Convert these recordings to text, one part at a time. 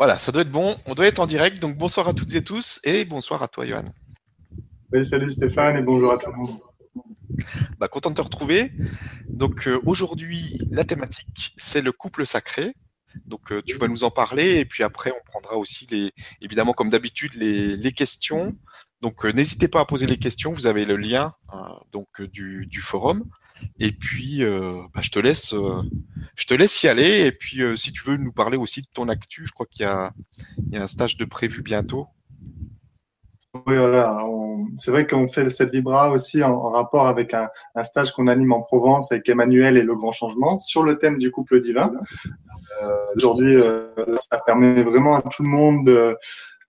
Voilà, ça doit être bon. On doit être en direct. Donc bonsoir à toutes et tous et bonsoir à toi, Johan. Oui, salut Stéphane et bonjour à tout le monde. Bah, content de te retrouver. Donc euh, aujourd'hui, la thématique, c'est le couple sacré. Donc euh, tu vas nous en parler et puis après on prendra aussi les, évidemment comme d'habitude les, les, questions. Donc euh, n'hésitez pas à poser les questions. Vous avez le lien donc du, du, forum. Et puis bah, je te laisse, je te laisse y aller. Et puis si tu veux nous parler aussi de ton actu, je crois qu'il y a, un stage de prévu bientôt. Oui, voilà. C'est vrai qu'on fait cette Vibra aussi en, rapport avec un, stage qu'on anime en Provence avec Emmanuel et le Grand Changement sur le thème du couple divin. Euh, Aujourd'hui, euh, ça permet vraiment à tout le monde de,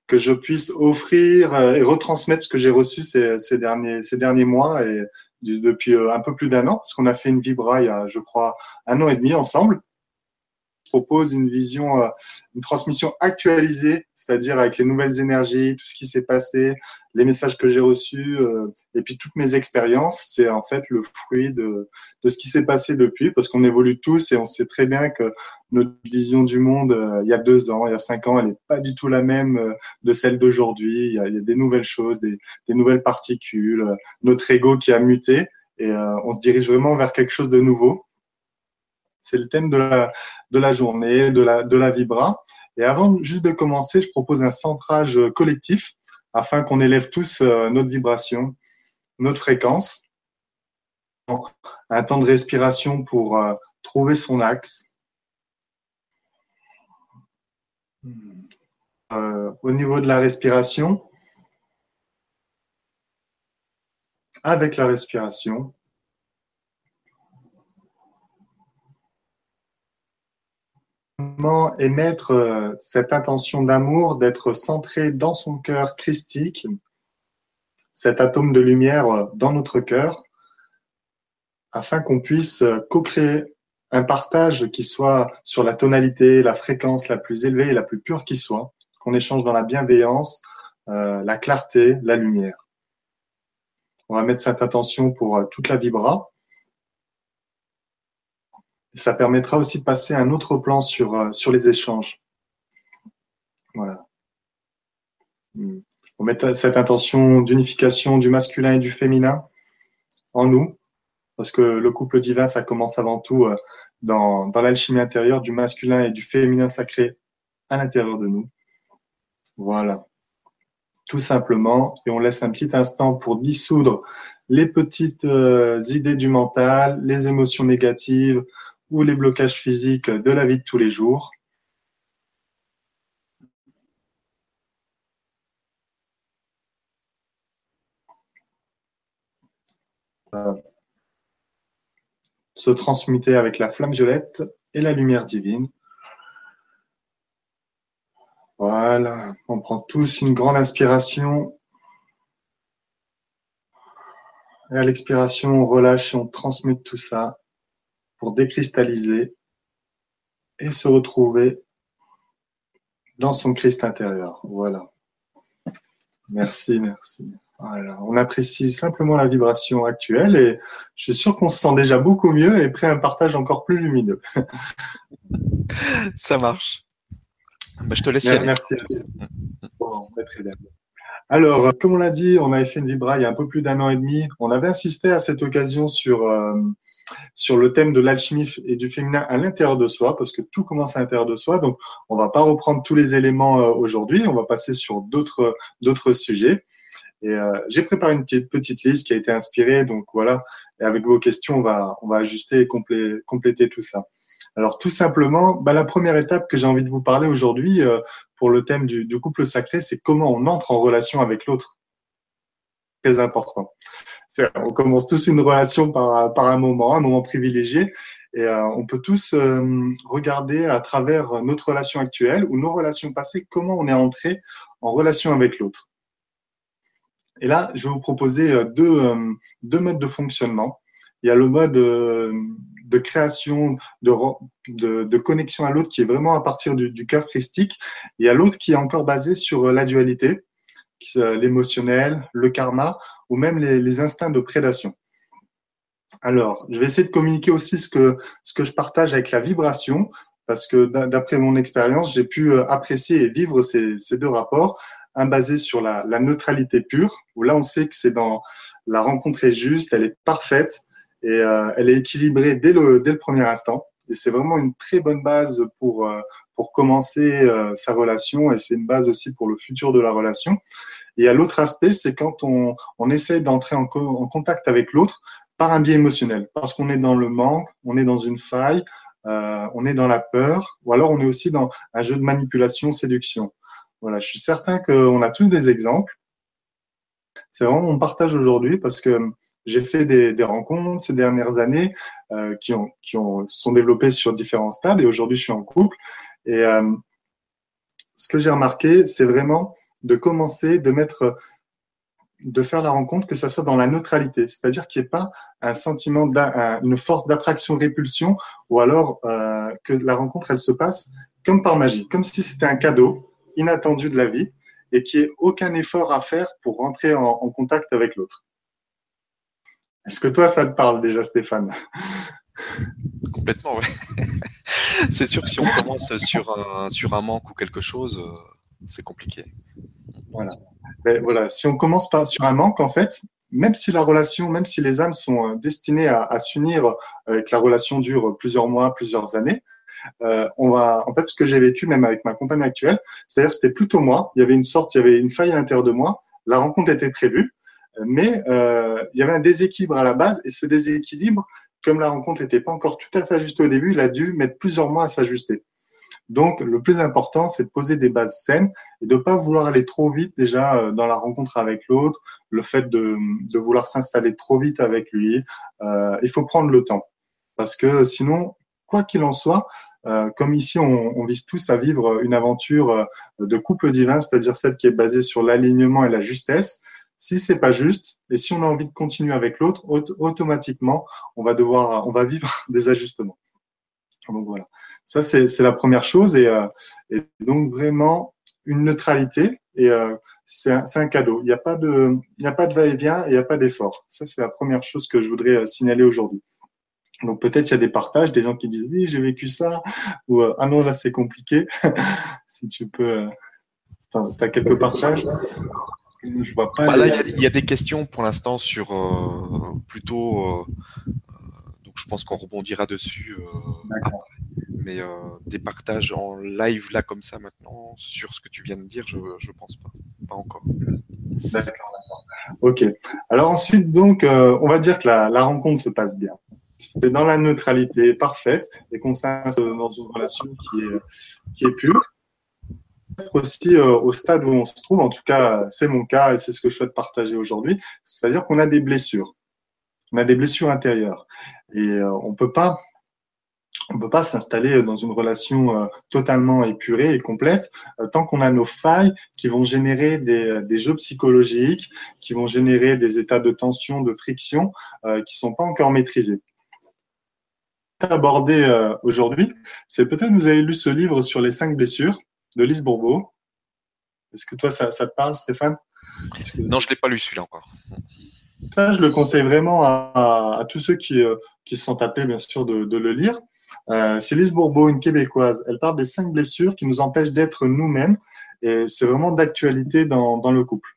que je puisse offrir euh, et retransmettre ce que j'ai reçu ces, ces, derniers, ces derniers mois et depuis euh, un peu plus d'un an, parce qu'on a fait une Vibra je crois, un an et demi ensemble propose une vision, euh, une transmission actualisée, c'est-à-dire avec les nouvelles énergies, tout ce qui s'est passé, les messages que j'ai reçus, euh, et puis toutes mes expériences. C'est en fait le fruit de, ce qui s'est passé depuis, parce qu'on évolue tous et on sait très bien que notre vision du monde, euh, il y a deux ans, il y a cinq ans, elle n'est pas du tout la même de celle d'aujourd'hui. Il, y a des nouvelles choses, des nouvelles particules, notre ego qui a muté, et on se dirige vraiment vers quelque chose de nouveau. C'est le thème de la, journée, de la, de la vibra. Et avant juste de commencer, je propose un centrage collectif afin qu'on élève tous euh, notre vibration, notre fréquence. Un temps de respiration pour euh, trouver son axe. Euh, au niveau de la respiration, avec la respiration, émettre euh, cette intention d'amour, d'être centré dans son cœur christique, cet atome de lumière euh, dans notre cœur, afin qu'on puisse euh, co-créer un partage qui soit sur la tonalité, la fréquence la plus élevée et la plus pure qui soit, qu'on échange dans la bienveillance, la clarté, la lumière. On va mettre cette intention pour toute la vibra ça permettra aussi de passer à un autre plan sur, euh, les échanges. Voilà. Hmm. On met cette intention d'unification du masculin et du féminin en nous, parce que le couple divin, ça commence avant tout euh, dans, dans l'alchimie intérieure du masculin et du féminin sacré à l'intérieur de nous. Voilà. Tout simplement. Et on laisse un petit instant pour dissoudre les petites euh, idées du mental, les émotions négatives, ou les blocages physiques de la vie de tous les jours. se transmuter avec la flamme violette et la lumière divine. Voilà, on prend tous une grande inspiration. Et à l'expiration, on relâche et on transmute tout ça pour décristalliser et se retrouver dans son Christ intérieur. Voilà. Merci, merci. On apprécie simplement la vibration actuelle et je suis sûr qu'on se sent déjà beaucoup mieux et prêt à un partage encore plus lumineux. Ça marche. Bah, je te laisse. Merci. Bon, très bien. Alors, euh, comme on l'a dit, on avait fait une Vibra il y a un peu plus d'un an et demi. On avait insisté à cette occasion sur, euh, sur le thème de l'alchimie et du féminin à l'intérieur de soi, parce que tout commence à l'intérieur de soi. Donc, on va pas reprendre tous les éléments euh, aujourd'hui. On va passer sur d'autres d'autres sujets. Et j'ai préparé une petite, petite liste qui a été inspirée. Donc voilà, et avec vos questions, on va on va ajuster et compléter tout ça. Alors tout simplement, bah, la première étape que j'ai envie de vous parler aujourd'hui euh, pour le thème du, couple sacré, c'est comment on entre en relation avec l'autre. Très important. On commence tous une relation par, par un moment, un moment privilégié, et euh, on peut tous euh, regarder à travers notre relation actuelle ou nos relations passées comment on est entré en relation avec l'autre. Et là, je vais vous proposer deux, deux modes de fonctionnement. Il y a le mode de création, de, de, connexion à l'autre qui est vraiment à partir du, du cœur christique. Il y a l'autre qui est encore basé sur euh, la dualité, l'émotionnel, le karma ou même les, les, instincts de prédation. Alors, je vais essayer de communiquer aussi ce que, ce que je partage avec la vibration parce que d'après mon expérience, j'ai pu euh, apprécier et vivre ces, ces deux rapports. Un basé sur la, la, neutralité pure, où là on sait que c'est dans la rencontre est juste, elle est parfaite et euh, elle est équilibrée dès le, dès le premier instant. Et c'est vraiment une très bonne base pour, euh, pour commencer euh, sa relation et c'est une base aussi pour le futur de la relation. Et à l'autre aspect, c'est quand on, on essaie d'entrer en, en contact avec l'autre par un biais émotionnel, parce qu'on est dans le manque, on est dans une faille, euh, on est dans la peur, ou alors on est aussi dans un jeu de manipulation, séduction. Voilà, je suis certain qu'on a tous des exemples. C'est vraiment mon partage aujourd'hui parce que j'ai fait des, rencontres ces dernières années euh, qui, ont, qui ont, sont développées sur différents stades et aujourd'hui je suis en couple. Et euh, ce que j'ai remarqué, c'est vraiment de commencer, de mettre de faire la rencontre, que ça soit dans la neutralité, c'est-à-dire qu'il n'y ait pas un sentiment, une force d'attraction-répulsion, ou alors euh, que la rencontre, elle se passe comme par magie, comme si c'était un cadeau inattendu de la vie, et qu'il n'y ait aucun effort à faire pour rentrer en, en contact avec l'autre. Est-ce que toi, ça te parle déjà, Stéphane? Complètement, oui. c'est sûr que si on commence sur un, sur un manque ou quelque chose, euh, c'est compliqué. Voilà. Ben, voilà, si on commence par, sur un manque, en fait, même si la relation, même si les âmes sont euh, destinées à, à s'unir euh, et que la relation dure plusieurs mois, plusieurs années, euh, on va, en fait, ce que j'ai vécu même avec ma compagne actuelle, c'est-à-dire c'était plutôt moi. Il y avait une sorte, il y avait une faille à l'intérieur de moi. La rencontre était prévue, mais euh, il y avait un déséquilibre à la base et ce déséquilibre, comme la rencontre n'était pas encore tout à fait ajustée au début, il a dû mettre plusieurs mois à s'ajuster. Donc, le plus important, c'est de poser des bases saines et de ne pas vouloir aller trop vite déjà euh, dans la rencontre avec l'autre, le fait de, vouloir s'installer trop vite avec lui. Euh, il faut prendre le temps parce que sinon, quoi qu'il en soit, comme ici, on, vise tous à vivre une aventure de couple divin, c'est-à-dire celle qui est basée sur l'alignement et la justesse. Si c'est pas juste, et si on a envie de continuer avec l'autre, automatiquement, on va devoir, on va vivre des ajustements. Donc voilà. Ça, c'est la première chose. Et, euh, et, donc, vraiment, une neutralité. Et euh, c'est un, cadeau. Il n'y a pas de, il n'y a pas de va-et-vient et il n'y a pas d'effort. Ça, c'est la première chose que je voudrais euh, signaler aujourd'hui. Donc peut-être il y a des partages, des gens qui disent oui j'ai vécu ça ou ah non là c'est compliqué. si tu peux, tu as quelques partages. Je vois pas. Bah là il y, y, a des questions pour l'instant sur euh, plutôt. Euh, donc je pense qu'on rebondira dessus. Mais euh, des partages en live là comme ça maintenant sur ce que tu viens de dire, je je pense pas, pas encore. D'accord, d'accord. Ok. Alors ensuite donc, euh, on va dire que la, la rencontre se passe bien. C'est dans la neutralité parfaite et qu'on s'inscrit dans une relation qui est qui est pure. Aussi euh, au stade où on se trouve, en tout cas c'est mon cas et c'est ce que je souhaite partager aujourd'hui, c'est-à-dire qu'on a des blessures, on a des blessures intérieures. Et euh, on peut pas on peut pas s'installer dans une relation euh, totalement épurée et complète tant qu'on a nos failles qui vont générer des, des, jeux psychologiques, qui vont générer des états de tension, de friction euh, qui sont pas encore maîtrisés. Abordé euh, aujourd'hui, c'est peut-être vous avez lu ce livre sur les cinq blessures de Lise Bourbeau. Est-ce que toi ça, ça te parle, Stéphane? Que... Non, je l'ai pas lu celui-là encore. Ça, je le conseille vraiment à, à tous ceux qui, qui se sont appelés, bien sûr, de, de le lire. Euh, Célise Bourbeau, une québécoise, elle parle des cinq blessures qui nous empêchent d'être nous-mêmes et c'est vraiment d'actualité dans, dans, le couple.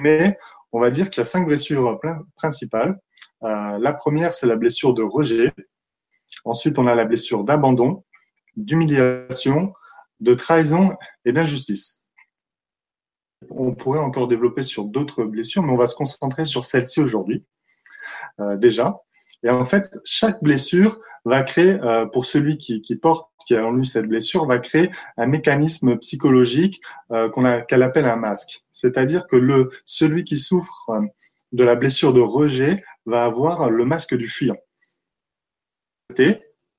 Mais on va dire qu'il y a cinq blessures principales. Euh, la première, c'est la blessure de rejet. Ensuite, on a la blessure d'abandon, d'humiliation, de trahison et d'injustice. On pourrait encore développer sur d'autres blessures, mais on va se concentrer sur celle-ci aujourd'hui. Euh, déjà, et en fait, chaque blessure va créer, euh, pour celui qui, porte, qui a en lui cette blessure, va créer un mécanisme psychologique euh, qu'on qu'elle appelle un masque. C'est-à-dire que le, celui qui souffre de la blessure de rejet va avoir le masque du fuyant.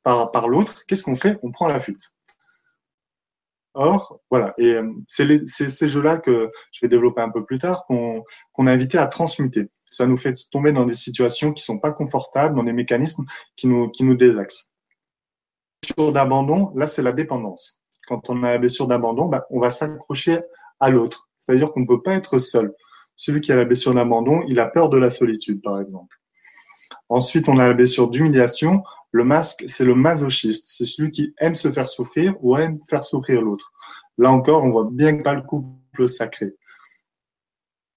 Par l'autre, qu'est-ce qu'on fait? On prend la fuite. Or, voilà, et euh, c'est ces jeux-là que je vais développer un peu plus tard qu'on qu a invité à transmuter ça nous fait tomber dans des situations qui sont pas confortables, dans des mécanismes qui nous, qui nous désaxent. Blessure d'abandon, là, c'est la dépendance. Quand on a la blessure d'abandon, bah, on va s'accrocher à l'autre. C'est-à-dire qu'on ne peut pas être seul. Celui qui a la blessure d'abandon, il a peur de la solitude, par exemple. Ensuite, on a la blessure d'humiliation. Le masque, c'est le masochiste. C'est celui qui aime se faire souffrir ou aime faire souffrir l'autre. Là encore, on voit bien pas le couple sacré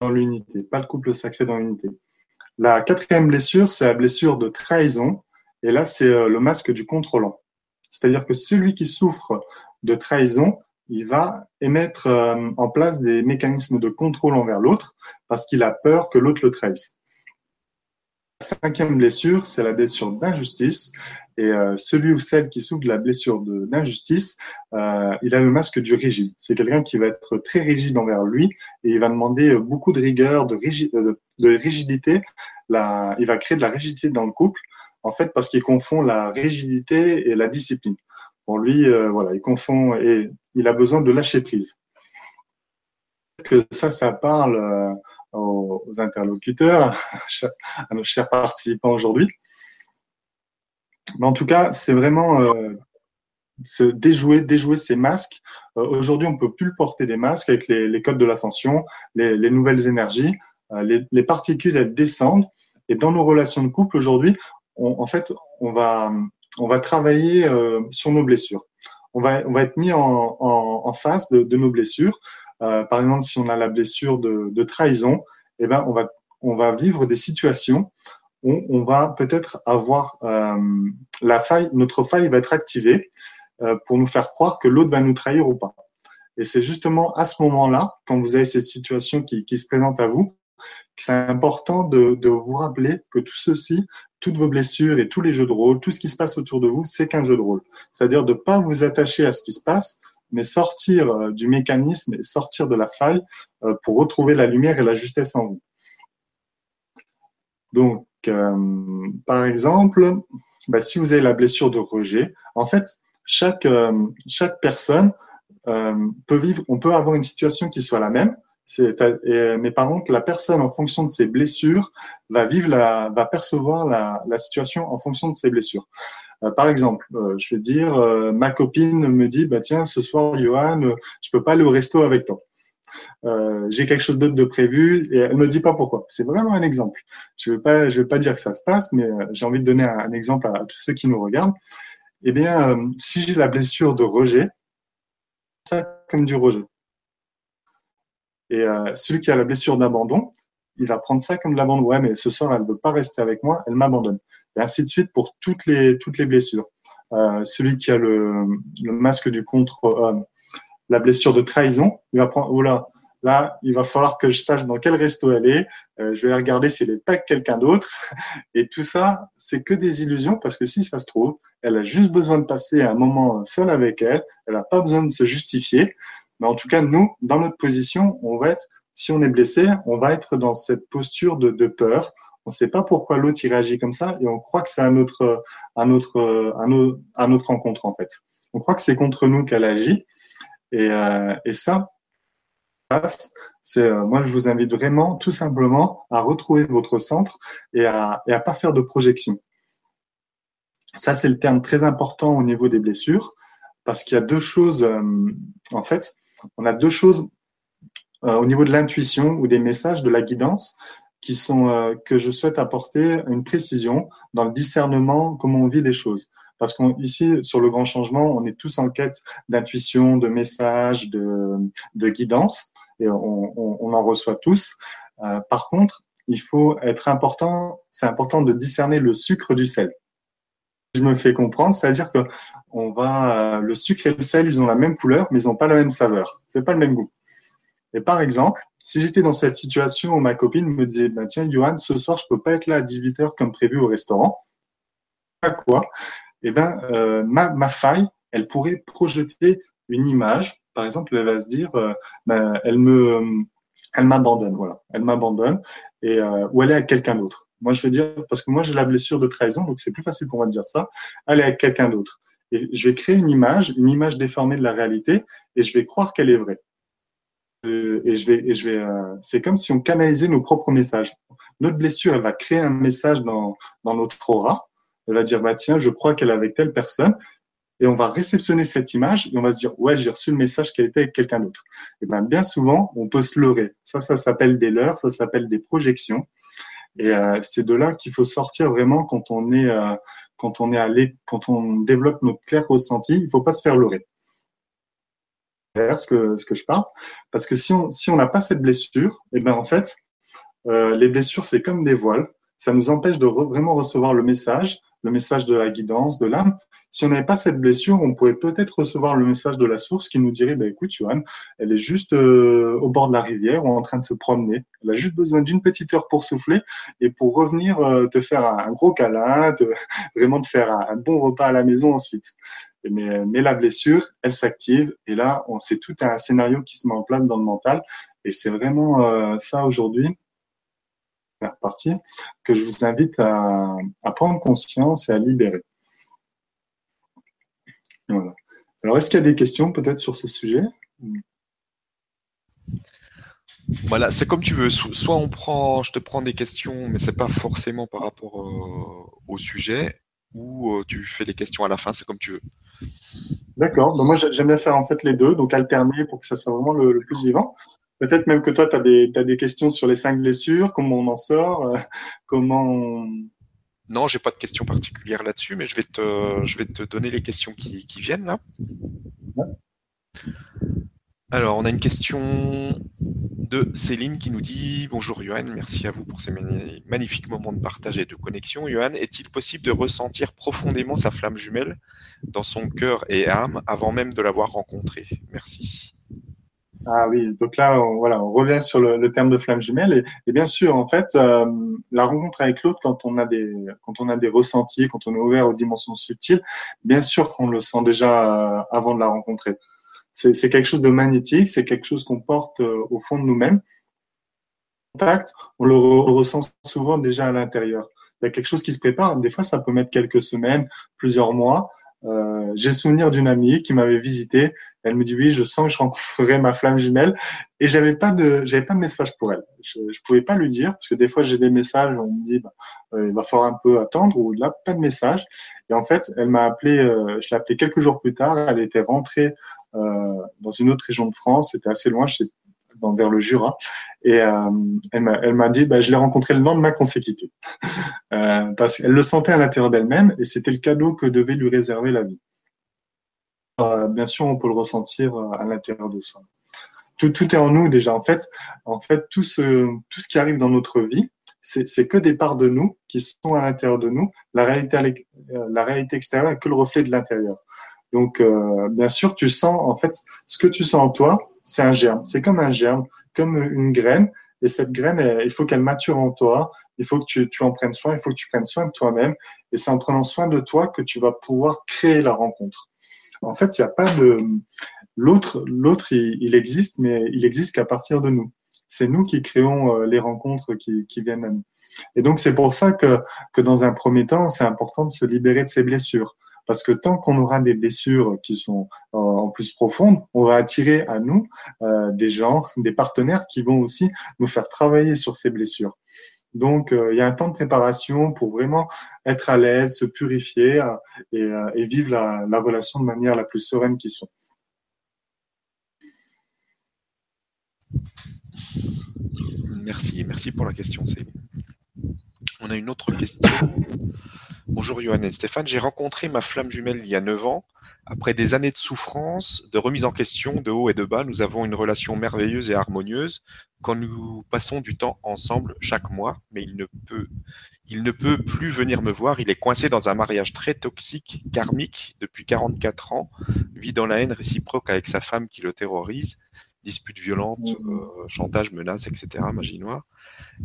dans l'unité. Pas le couple sacré dans l'unité. La quatrième blessure, c'est la blessure de trahison. Et là, c'est euh, le masque du contrôlant. C'est-à-dire que celui qui souffre de trahison, il va émettre euh, en place des mécanismes de contrôle envers l'autre parce qu'il a peur que l'autre le trahisse. Cinquième blessure, c'est la blessure d'injustice. Et euh, celui ou celle qui souffre de la blessure d'injustice, euh, il a le masque du rigide. C'est quelqu'un qui va être très rigide envers lui et il va demander beaucoup de rigueur, de, de rigidité. Il va créer de la rigidité dans le couple, en fait, parce qu'il confond la rigidité et la discipline. Pour lui, euh, voilà, il confond et il a besoin de lâcher prise. Que ça, ça parle aux, interlocuteurs, à nos chers participants aujourd'hui. Mais en tout cas, c'est vraiment euh, se déjouer, déjouer ces masques. Euh, aujourd'hui, on peut plus porter des masques avec les, codes de l'ascension, les, les, nouvelles énergies. Euh, les, les, particules, elles descendent. Et dans nos relations de couple aujourd'hui, en fait, on va, on va travailler sur nos blessures. On va, on va être mis en, en, en face de, de, nos blessures. par exemple, si on a la blessure de, de trahison, eh ben, on va, on va vivre des situations où on va peut-être avoir euh, la faille, notre faille va être activée euh, pour nous faire croire que l'autre va nous trahir ou pas. Et c'est justement à ce moment-là, quand vous avez cette situation qui, qui se présente à vous, c'est important de, vous rappeler que tout ceci, toutes vos blessures et tous les jeux de rôle, tout ce qui se passe autour de vous, c'est qu'un jeu de rôle. C'est-à-dire de pas vous attacher à ce qui se passe, mais sortir euh, du mécanisme et sortir de la faille euh, pour retrouver la lumière et la justesse en vous. Donc, euh, par exemple, bah, si vous avez la blessure de rejet, en fait, chaque, personne peut vivre, on peut avoir une situation qui soit la même, et, mais par contre, la personne, en fonction de ses blessures, va vivre la, va percevoir la, la situation en fonction de ses blessures. Euh, par exemple, euh, je vais dire, euh, ma copine me dit, bah tiens, ce soir, Johan, je peux pas aller au resto avec toi. j'ai quelque chose d'autre de prévu et elle me dit pas pourquoi. C'est vraiment un exemple. Je vais pas, je vais pas dire que ça se passe, mais j'ai envie de donner un, exemple à, tous ceux qui nous regardent. Eh bien, si j'ai la blessure de rejet, ça comme du rejet. Et euh, celui qui a la blessure d'abandon, il va prendre ça comme de l'abandon. Ouais, mais ce soir, elle ne veut pas rester avec moi, elle m'abandonne. Et ainsi de suite pour toutes les, toutes les blessures. Euh, celui qui a le, le masque du contre, euh, la blessure de trahison, il va prendre, oh là, il va falloir que je sache dans quel resto elle est. Euh, je vais regarder si elle n'est pas quelqu'un d'autre. Et tout ça, c'est que des illusions parce que si ça se trouve, elle a juste besoin de passer un moment seul avec elle. Elle n'a pas besoin de se justifier. Mais en tout cas, nous, dans notre position, on va être, si on est blessé, on va être dans cette posture de, peur. On ne sait pas pourquoi l'autre réagit comme ça et on croit que c'est un autre, un autre, un autre rencontre en fait. On croit que c'est contre nous qu'elle agit et, euh, et ça, c'est euh, moi je vous invite vraiment tout simplement à retrouver votre centre et à et à pas faire de projection. Ça c'est le terme très important au niveau des blessures parce qu'il y a deux choses euh, en fait on a deux choses euh, au niveau de l'intuition ou des messages, de la guidance, qui sont euh, que je souhaite apporter une précision dans le discernement, comment on vit les choses. Parce qu'ici, sur le grand changement, on est tous en quête d'intuition, de messages, de, guidance, et on en reçoit tous. Euh, par contre, il faut être important, c'est important de discerner le sucre du sel je me fais comprendre, c'est-à-dire que on va, euh, le sucre et le sel, ils ont la même couleur, mais ils n'ont pas la même saveur. C'est pas le même goût. Et par exemple, si j'étais dans cette situation où ma copine me disait, bah, tiens, Johan, ce soir, je peux pas être là à 18h comme prévu au restaurant. À quoi? Eh ben, euh, ma, faille, elle pourrait projeter une image. Par exemple, elle va se dire, euh, bah, elle me, elle m'abandonne, voilà. Elle m'abandonne et, ou elle est avec quelqu'un d'autre. Moi, je veux dire, parce que moi, j'ai la blessure de trahison, donc c'est plus facile pour moi de dire ça. Elle est avec quelqu'un d'autre. Et je vais créer une image, une image déformée de la réalité, et je vais croire qu'elle est vraie. Euh, et je vais, et je vais, euh, c'est comme si on canalisait nos propres messages. Notre blessure, elle va créer un message dans, dans notre aura. Elle va dire, bah tiens, je crois qu'elle est avec telle personne. Et on va réceptionner cette image et on va se dire, ouais, j'ai reçu le message qu'elle était avec quelqu'un d'autre. Et ben, bien souvent, on peut se leurrer. Ça, ça s'appelle des leurres, ça s'appelle des projections. Et euh, c'est de là qu'il faut sortir vraiment quand on est euh, quand on est allé, quand on développe notre clair ressenti, il faut pas se faire leurrer. Ce que, ce que je parle. Parce que si on si on n'a pas cette blessure, et eh ben en fait, euh, les blessures, c'est comme des voiles. Ça nous empêche de vraiment recevoir le message le message de la guidance, de l'âme. Si on n'avait pas cette blessure, on pourrait peut-être recevoir le message de la source qui nous dirait, bah, écoute, Johan, elle est juste euh, au bord de la rivière ou en train de se promener. Elle a juste besoin d'une petite heure pour souffler et pour revenir euh, te faire un, gros câlin, te, vraiment te faire un, bon repas à la maison ensuite. Mais, mais la blessure, elle s'active et là, c'est tout un scénario qui se met en place dans le mental. Et c'est vraiment euh, ça aujourd'hui partie, que je vous invite à, prendre conscience et à libérer. Alors, est-ce qu'il y a des questions peut-être sur ce sujet? Voilà, c'est comme tu veux. Soit on prend, je te prends des questions, mais c'est pas forcément par rapport euh, au sujet, ou euh, tu fais des questions à la fin, c'est comme tu veux. D'accord. moi, j'aime bien faire en fait les deux, donc alterner pour que ça soit vraiment le plus vivant. Peut-être même que toi, tu as, des questions sur les cinq blessures, comment on en sort, euh, comment on... Non, j'ai pas de questions particulières là-dessus, mais je vais te, je vais te donner les questions qui, viennent là. Alors, on a une question de Céline qui nous dit Bonjour Johan, merci à vous pour ces magnifiques moments de partage et de connexion. Johan, est-il possible de ressentir profondément sa flamme jumelle dans son cœur et âme avant même de l'avoir rencontrée? Merci. Ah oui, donc là, on, voilà, on revient sur le, terme de flamme jumelle et, bien sûr, en fait, euh, la rencontre avec l'autre, quand on a des, quand on a des ressentis, quand on est ouvert aux dimensions subtiles, bien sûr qu'on le sent déjà euh, avant de la rencontrer. C'est quelque chose de magnétique, c'est quelque chose qu'on porte euh, au fond de nous-mêmes. Contact, on le, ressent souvent déjà à l'intérieur. Il y a quelque chose qui se prépare. Des fois, ça peut mettre quelques semaines, plusieurs mois. Euh, j'ai souvenir d'une amie qui m'avait visité. Elle me dit oui, je sens que je rencontrerai ma flamme jumelle et j'avais pas de j'avais pas de message pour elle. Je, je pouvais pas lui dire parce que des fois j'ai des messages on me dit bah, euh, il va falloir un peu attendre ou là pas de message. Et en fait, elle m'a appelé. Euh, je l'ai appelé quelques jours plus tard. Elle était rentrée euh, dans une autre région de France. C'était assez loin. Je sais vers le Jura. Et euh, elle m'a dit, bah, je l'ai rencontré le lendemain qu'on s'est quitté. euh, parce qu'elle le sentait à l'intérieur d'elle-même et c'était le cadeau que devait lui réserver la vie. Euh, bien sûr, on peut le ressentir à l'intérieur de soi. Tout, est en nous déjà. En fait, en fait tout, ce, qui arrive dans notre vie, c'est que des parts de nous qui sont à l'intérieur de nous. La réalité, extérieure est que le reflet de l'intérieur. Donc, bien sûr, tu sens, en fait, ce que tu sens en toi, c'est un germe. C'est comme un germe, comme une graine. Et cette graine, il faut qu'elle mature en toi. Il faut que tu, tu, en prennes soin. Il faut que tu prennes soin de toi-même. Et c'est en prenant soin de toi que tu vas pouvoir créer la rencontre. En fait, il n'y a pas de l'autre. L'autre, il, existe, mais il existe qu'à partir de nous. C'est nous qui créons euh, les rencontres qui, qui viennent à nous. Et donc, c'est pour ça que, que dans un premier temps, c'est important de se libérer de ses blessures. Parce que tant qu'on aura des blessures qui sont euh, en plus profondes, on va attirer à nous euh, des gens, des partenaires qui vont aussi nous faire travailler sur ces blessures. Donc, euh, il y a un temps de préparation pour vraiment être à l'aise, se purifier et, vivre la, relation de manière la plus sereine qui soit. Merci, merci pour la question, Céline. On a une autre question Bonjour Johan et Stéphane, j'ai rencontré ma flamme jumelle il y a 9 ans. Après des années de souffrance, de remise en question, de haut et de bas, nous avons une relation merveilleuse et harmonieuse quand nous passons du temps ensemble chaque mois, mais il ne peut, il ne peut plus venir me voir. Il est coincé dans un mariage très toxique, karmique, depuis 44 ans, vit dans la haine réciproque avec sa femme qui le terrorise disputes violentes, mmh. euh, chantage, menaces, etc. Magie noire.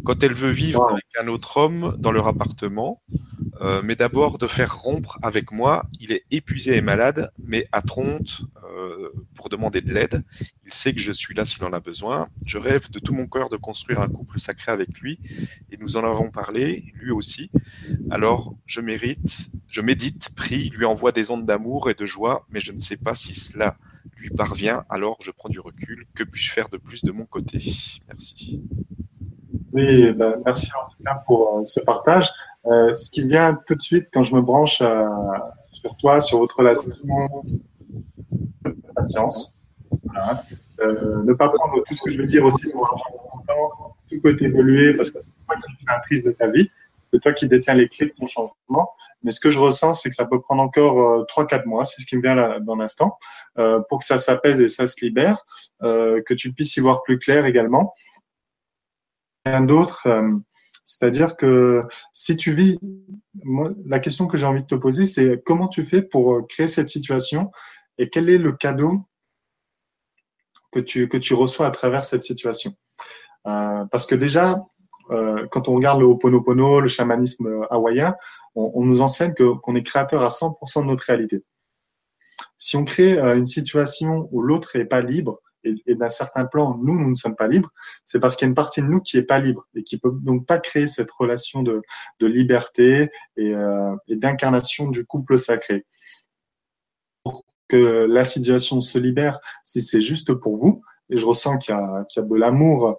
Quand elle veut vivre avec un autre homme dans leur appartement, euh, mais d'abord de faire rompre avec moi, il est épuisé et malade, mais à Tronte euh, pour demander de l'aide. Il sait que je suis là s'il en a besoin. Je rêve de tout mon cœur de construire un couple sacré avec lui, et nous en avons parlé, lui aussi. Alors, je mérite, je médite, prie, lui envoie des ondes d'amour et de joie, mais je ne sais pas si cela lui parvient, alors je prends du recul. Que puis-je faire de plus de mon côté? Merci. Oui, ben, merci en tout cas pour euh, ce partage. Euh, ce qui vient tout de suite quand je me branche euh, sur toi, sur votre relation, patience. ne pas prendre tout ce que je veux dire aussi pour argent tout peut évoluer parce que c'est pas une créatrice de ta vie. C'est toi qui détiens les clés de ton changement. Mais ce que je ressens, c'est que ça peut prendre encore trois, quatre mois, c'est ce qui me vient là, dans l'instant, pour que ça s'apaise et ça se libère, que tu puisses y voir plus clair également. Rien d'autre. C'est-à-dire que si tu vis, la question que j'ai envie de te poser, c'est comment tu fais pour créer cette situation et quel est le cadeau que tu, que tu reçois à travers cette situation? Euh, parce que déjà, euh, quand on regarde le Ho'oponopono, le chamanisme hawaïen, on, nous enseigne qu'on est créateur à 100% de notre réalité. Si on crée euh, une situation où l'autre est pas libre, et, d'un certain plan, nous, nous ne sommes pas libres, c'est parce qu'il y a une partie de nous qui est pas libre et qui peut donc pas créer cette relation de, de liberté et, euh, d'incarnation du couple sacré. Pour que la situation se libère, si c'est juste pour vous, et je ressens qu'il y qu'il y a de l'amour,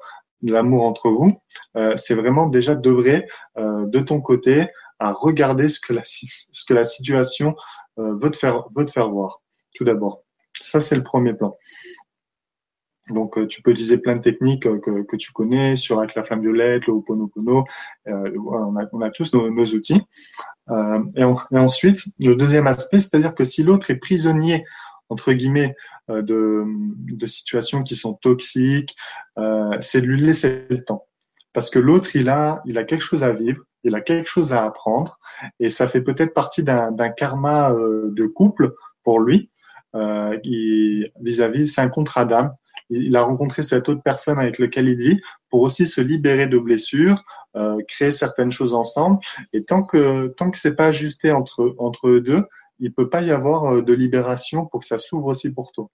l'amour entre vous, euh, c'est vraiment déjà d'œuvrer euh, de ton côté à regarder ce que la, situation euh, veut te faire, voir. Tout d'abord. Ça, c'est le premier plan. Donc, tu peux utiliser plein de techniques que, tu connais sur la flamme violette, le Ho'oponopono. On, a, tous nos, outils. Et, et, ensuite, le deuxième aspect, c'est-à-dire que si l'autre est prisonnier entre guillemets de, de situations qui sont toxiques, c'est de lui laisser le temps. Parce que l'autre, il a, il a quelque chose à vivre, il a quelque chose à apprendre, et ça fait peut-être partie d'un karma de couple pour lui. vis-à-vis, c'est un contrat d'âme il a rencontré cette autre personne avec laquelle il vit pour aussi se libérer de blessures, euh, créer certaines choses ensemble. Et tant que tant que c'est pas ajusté entre entre eux deux, il peut pas y avoir euh, de libération pour que ça s'ouvre aussi pour toi.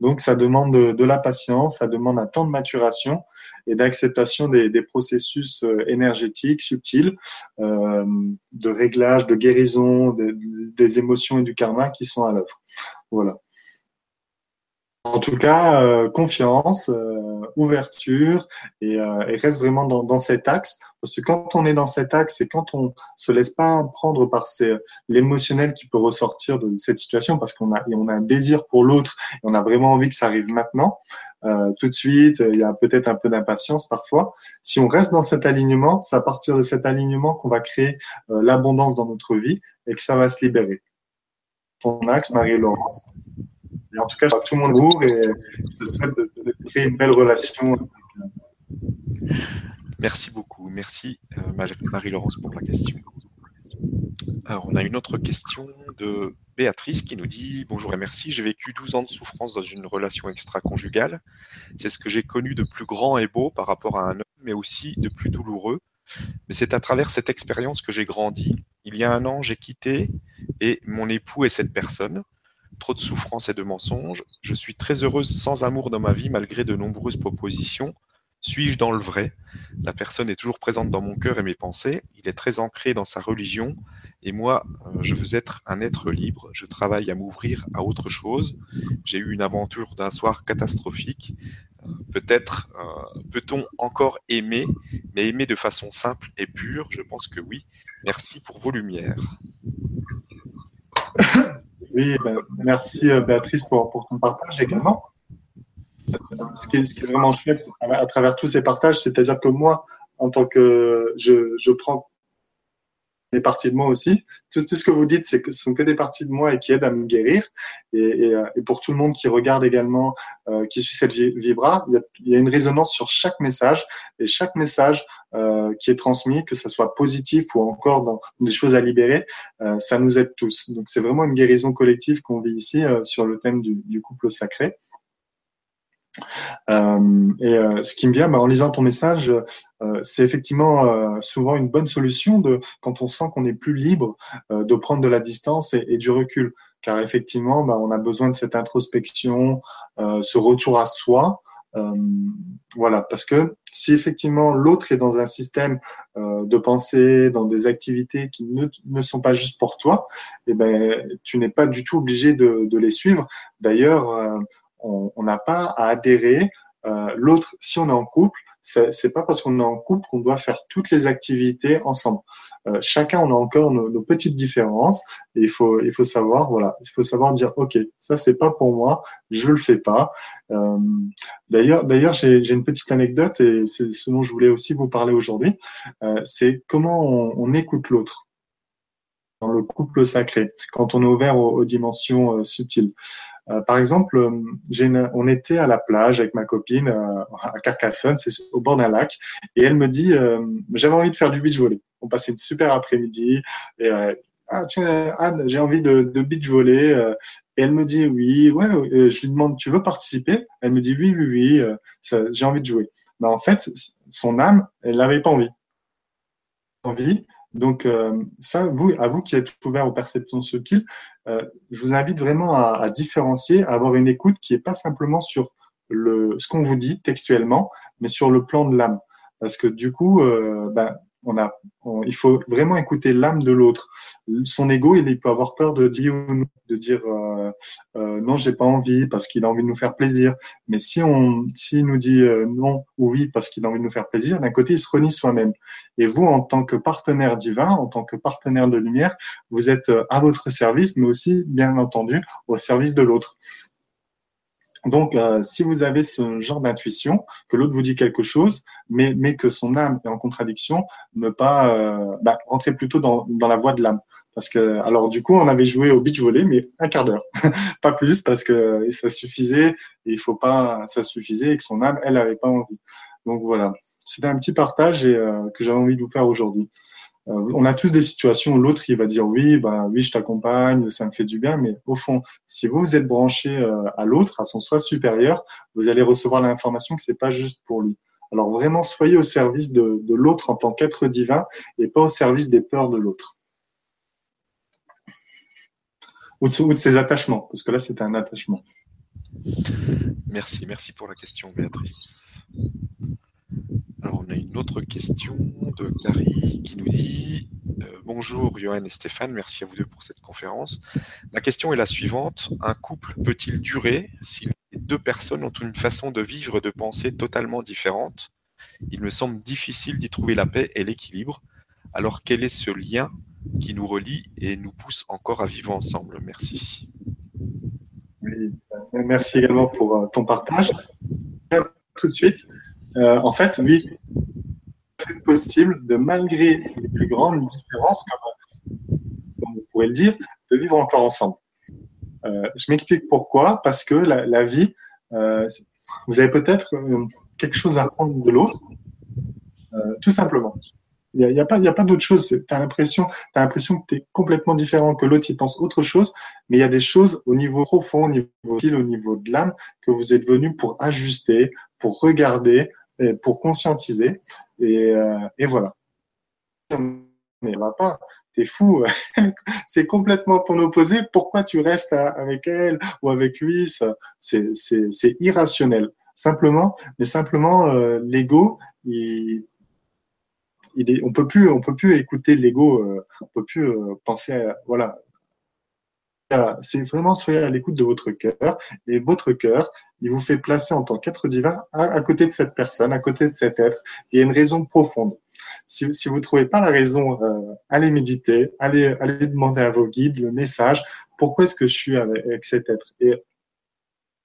Donc ça demande de, la patience, ça demande un temps de maturation et d'acceptation des, processus euh, énergétiques subtils, euh, de réglage, de guérison des émotions et du karma qui sont à l'œuvre. Voilà. En tout cas, euh, confiance, euh, ouverture et, euh, et, reste vraiment dans, dans, cet axe. Parce que quand on est dans cet axe et quand on se laisse pas prendre par l'émotionnel qui peut ressortir de cette situation, parce qu'on a, on a un désir pour l'autre et on a vraiment envie que ça arrive maintenant, euh, tout de suite, il y a peut-être un peu d'impatience parfois. Si on reste dans cet alignement, c'est à partir de cet alignement qu'on va créer euh, l'abondance dans notre vie et que ça va se libérer. Ton axe, Marie-Laurence en tout cas, tout le monde ouvre et je te souhaite de, créer une belle relation. Merci beaucoup. Merci euh, Marie-Laurence pour la question. Alors, on a une autre question de Béatrice qui nous dit Bonjour et merci, j'ai vécu 12 ans de souffrance dans une relation extra-conjugale. C'est ce que j'ai connu de plus grand et beau par rapport à un homme, mais aussi de plus douloureux. Mais c'est à travers cette expérience que j'ai grandi. Il y a un an, j'ai quitté et mon époux est cette personne trop de souffrance et de mensonges. Je suis très heureuse sans amour dans ma vie malgré de nombreuses propositions. Suis-je dans le vrai? La personne est toujours présente dans mon cœur et mes pensées. Il est très ancré dans sa religion. Et moi, euh, je veux être un être libre. Je travaille à m'ouvrir à autre chose. J'ai eu une aventure d'un soir catastrophique. Peut-être euh, peut-on encore aimer, mais aimer de façon simple et pure? Je pense que oui. Merci pour vos lumières. Oui, ben, merci euh, Béatrice pour, ton partage également. Ce qui est, vraiment chouette à, travers tous ces partages, c'est-à-dire que moi, en tant que je, je prends des parties de moi aussi. Tout, ce que vous dites, c'est que ce sont que des parties de moi et qui aident à me guérir. Et, euh, pour tout le monde qui regarde également, euh, qui suit cette vibra, il y, a, une résonance sur chaque message et chaque message euh, qui est transmis, que ce soit positif ou encore dans des choses à libérer, ça nous aide tous. Donc c'est vraiment une guérison collective qu'on vit ici sur le thème du, du couple sacré. Euh, et euh, ce qui me vient bah, en lisant ton message, euh, c'est effectivement souvent une bonne solution de quand on sent qu'on est plus libre de prendre de la distance et, du recul, car effectivement, bah, on a besoin de cette introspection, ce retour à soi. voilà, parce que si effectivement l'autre est dans un système de pensée, dans des activités qui ne, sont pas juste pour toi, eh ben tu n'es pas du tout obligé de, de les suivre. D'ailleurs, on n'a pas à adhérer. Euh, l'autre, si on est en couple, c'est pas parce qu'on est en couple qu'on doit faire toutes les activités ensemble. Euh, chacun on a encore nos, petites différences et il faut il faut savoir voilà il faut savoir dire ok ça c'est pas pour moi je le fais pas. Euh, d'ailleurs d'ailleurs j'ai j'ai une petite anecdote et c'est ce dont je voulais aussi vous parler aujourd'hui. Euh, c'est comment on, on écoute l'autre dans le couple sacré quand on est ouvert aux, dimensions subtiles. Euh, par exemple, euh, on était à la plage avec ma copine euh, à Carcassonne, c'est au bord d'un lac, et elle me dit j'avais envie de faire du beach volley. On passait une super après-midi. Et, ah tiens Anne, j'ai envie de, de beach volley. et elle me dit oui, ouais. je lui demande tu veux participer? Elle me dit oui, oui, oui. j'ai envie de jouer. Mais en fait, son âme, elle n'avait pas envie. Envie. Donc, euh, ça, vous, à vous qui êtes ouvert aux perceptions subtiles, euh, je vous invite vraiment à, à, différencier, à avoir une écoute qui est pas simplement sur le, ce qu'on vous dit textuellement, mais sur le plan de l'âme. Parce que du coup, euh, ben, il faut vraiment écouter l'âme de l'autre. Son ego, il, peut avoir peur de dire de dire euh, euh, non, pas envie parce qu'il a envie de nous faire plaisir. Mais si on, s'il nous dit euh, non ou oui parce qu'il a envie de nous faire plaisir, d'un côté, il se renie soi-même. Et vous, en tant que partenaire divin, en tant que partenaire de lumière, vous êtes à votre service, mais aussi, bien entendu, au service de l'autre. Donc, euh, si vous avez ce genre d'intuition, que l'autre vous dit quelque chose, mais, mais que son âme est en contradiction, ne pas euh, bah, rentrer plutôt dans, dans la voie de l'âme. Parce que, alors du coup, on avait joué au beach volley, mais un quart d'heure, pas plus, parce que ça suffisait. Et il faut pas, ça suffisait et que son âme, elle, n'avait pas envie. Donc voilà, c'était un petit partage euh, que j'avais envie de vous faire aujourd'hui. Euh, on a tous des situations l'autre il va dire oui, bah oui, je t'accompagne, ça me fait du bien, mais au fond, si vous vous êtes branché euh, à l'autre, à son soi supérieur, vous allez recevoir l'information que c'est pas juste pour lui. Alors vraiment, soyez au service de, l'autre en tant qu'être divin et pas au service des peurs de l'autre. Ou de, ou de ses attachements, parce que là, c'est un attachement. Merci, merci pour la question, Béatrice. Autre question de Clary qui nous dit euh, Bonjour Johan et Stéphane, merci à vous deux pour cette conférence. La question est la suivante Un couple peut-il durer si les deux personnes ont une façon de vivre et de penser totalement différente? Il me semble difficile d'y trouver la paix et l'équilibre. Alors, quel est ce lien qui nous relie et nous pousse encore à vivre ensemble? Merci. merci également pour euh, ton partage. Tout de suite, euh, en fait, oui, possible de, malgré les plus grandes différences, comme, vous pouvez le dire, de vivre encore ensemble. Euh, je m'explique pourquoi. Parce que la, vie, euh, vous avez peut-être quelque chose à apprendre de l'autre, tout simplement. Il n'y a, pas, pas d'autre chose. Tu as l'impression, que tu es complètement différent, que l'autre il pense autre chose, mais il y a des choses au niveau profond, au niveau au niveau de l'âme, que vous êtes venu pour ajuster, pour regarder, pour conscientiser. Et, euh, et voilà. Mais va pas, t'es fou, c'est complètement ton opposé. Pourquoi tu restes avec elle ou avec lui? C'est irrationnel. Simplement, mais simplement, euh, l'ego, il, on peut plus, peut plus écouter l'ego, euh, on peut plus euh, penser à, voilà, c'est vraiment soyez à l'écoute de votre cœur et votre cœur, il vous fait placer en tant qu'être divin à, côté de cette personne, à côté de cet être. Il y a une raison profonde. Si, vous ne trouvez pas la raison, euh, allez méditer, allez, demander à vos guides le message. Pourquoi est-ce que je suis avec, cet être? Et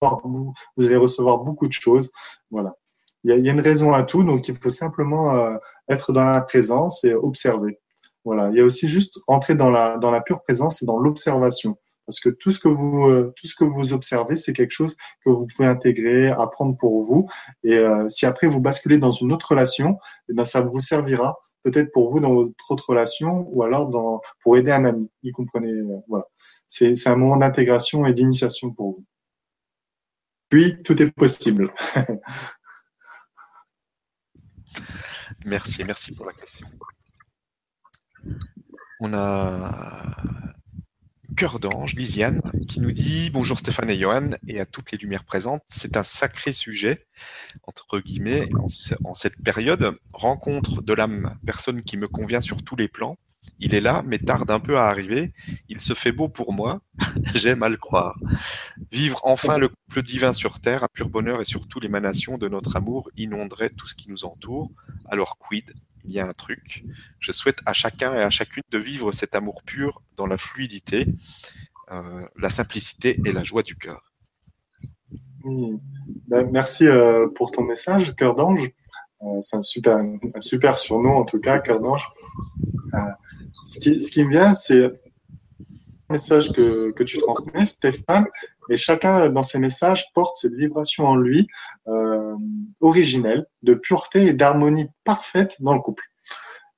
vous, vous, allez recevoir beaucoup de choses. Voilà. Il y, a, une raison à tout, donc il faut simplement euh, être dans la présence et observer. Voilà. Il y a aussi juste entrer dans la pure présence et dans l'observation. Parce que tout ce que vous, euh, tout ce que vous observez, c'est quelque chose que vous pouvez intégrer, apprendre pour vous. Et euh, si après vous basculez dans une autre relation, eh ben, ça vous servira peut-être pour vous dans votre autre relation ou alors pour aider un ami. Comprenez euh, Voilà. C'est un moment d'intégration et d'initiation pour vous. Puis, tout est possible. merci, merci pour la question. On a Cœur d'ange, Lisiane, qui nous dit Bonjour Stéphane et Johan, et à toutes les lumières présentes. C'est un sacré sujet, entre guillemets, en, cette période. Rencontre de l'âme, personne qui me convient sur tous les plans. Il est là, mais tarde un peu à arriver. Il se fait beau pour moi. J'aime à le croire. Vivre enfin le couple divin sur terre, un pur bonheur et surtout l'émanation de notre amour inonderait tout ce qui nous entoure. Alors quid? Il y a un truc. Je souhaite à chacun et à chacune de vivre cet amour pur dans la fluidité, euh, la simplicité et la joie du cœur. Ben, merci euh, pour ton message, cœur d'ange. Euh, c'est un super, un super surnom en tout cas, cœur d'ange. Ce, qui, me vient, c'est un message que, que tu transmets, Stéphane, et chacun dans ces messages porte cette vibration en lui euh, originelle, de pureté et d'harmonie parfaite dans le couple.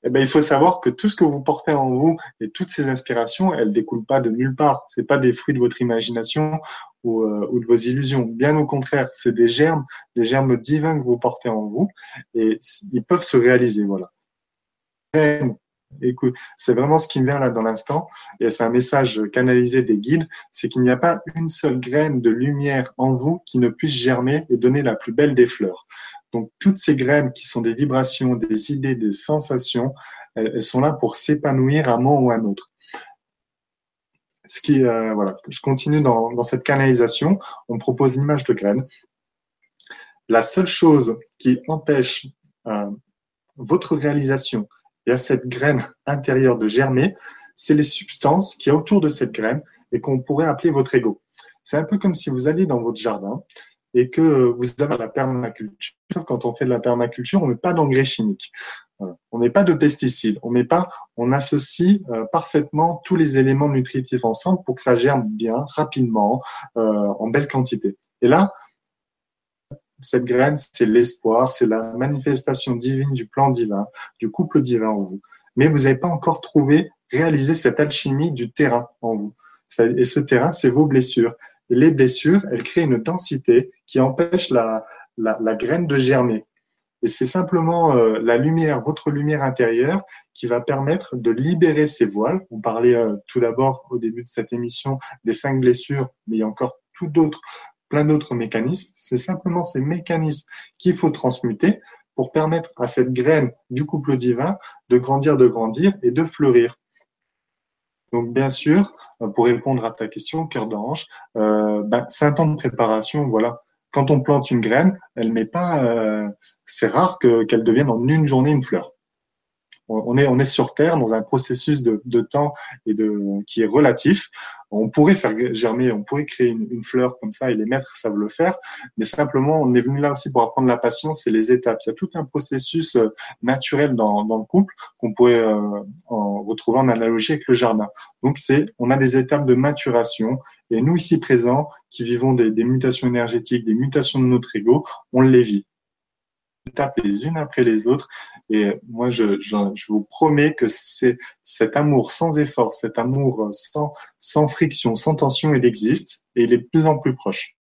Eh ben, il faut savoir que tout ce que vous portez en vous et toutes ces inspirations, elles découlent pas de nulle part. C'est pas des fruits de votre imagination ou, euh, ou de vos illusions. Bien au contraire, c'est des germes, des germes divins que vous portez en vous et ils peuvent se réaliser. Voilà. Écoute, c'est vraiment ce qui me vient là dans l'instant, et c'est un message canalisé des guides, c'est qu'il n'y a pas une seule graine de lumière en vous qui ne puisse germer et donner la plus belle des fleurs. Donc toutes ces graines qui sont des vibrations, des idées, des sensations, elles, sont là pour s'épanouir à un moment ou à un autre. Ce qui, euh, voilà, je continue dans, cette canalisation. On propose une image de graine. La seule chose qui empêche euh, votre réalisation et à cette graine intérieure de germer, c'est les substances qui y a autour de cette graine et qu'on pourrait appeler votre ego. C'est un peu comme si vous alliez dans votre jardin et que vous avez la permaculture. Quand on fait de la permaculture, on ne met pas d'engrais chimiques. On met pas de pesticides. On met pas, on associe euh, parfaitement tous les éléments nutritifs ensemble pour que ça germe bien, rapidement, euh, en belle quantité. Et là, cette graine, c'est l'espoir, c'est la manifestation divine du plan divin, du couple divin en vous. Mais vous n'avez pas encore trouvé, réalisé cette alchimie du terrain en vous. Et ce terrain, c'est vos blessures. Et les blessures, elles créent une densité qui empêche la, la, graine de germer. Et c'est simplement euh, la lumière, votre lumière intérieure, qui va permettre de libérer ces voiles. On parlait euh, tout d'abord au début de cette émission des cinq blessures, mais il y a encore tout d'autres plein d'autres mécanismes. C'est simplement ces mécanismes qu'il faut transmuter pour permettre à cette graine du couple divin de grandir, de grandir et de fleurir. Donc bien sûr, pour répondre à ta question, cœur d'ange, euh, ben, c'est un temps de préparation. Voilà, quand on plante une graine, elle met pas. Euh, c'est rare qu'elle devienne en une journée une fleur on est, on est sur Terre dans un processus de, de, temps et de, qui est relatif. On pourrait faire germer, on pourrait créer une, une, fleur comme ça et les maîtres savent le faire, mais simplement, on est venu là aussi pour apprendre la patience et les étapes. Il y a tout un processus euh, naturel dans, dans le couple qu'on pourrait euh, en retrouver en analogie avec le jardin. Donc, c'est, on a des étapes de maturation et nous ici présents, qui vivons des, des mutations énergétiques, des mutations de notre ego, on les vit étapes les unes après les autres. Et moi, je, je, je vous promets que c'est cet amour sans effort, cet amour sans, sans friction, sans tension, il existe et il est de plus en plus proche.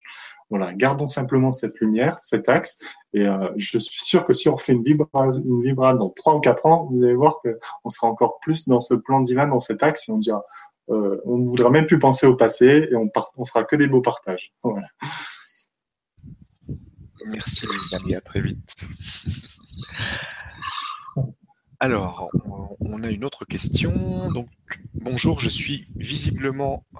Voilà, gardons simplement cette lumière, cet axe, et euh, je suis sûr que si on refait une vibra, une vibra dans trois ou quatre ans, vous allez voir qu'on sera encore plus dans ce plan divin, dans cet axe, et on dira, euh, on ne voudra même plus penser au passé, et on, on fera que des beaux partages. Voilà. Merci les amis, à très vite. Alors, on a une autre question. Donc, bonjour, je suis visiblement euh,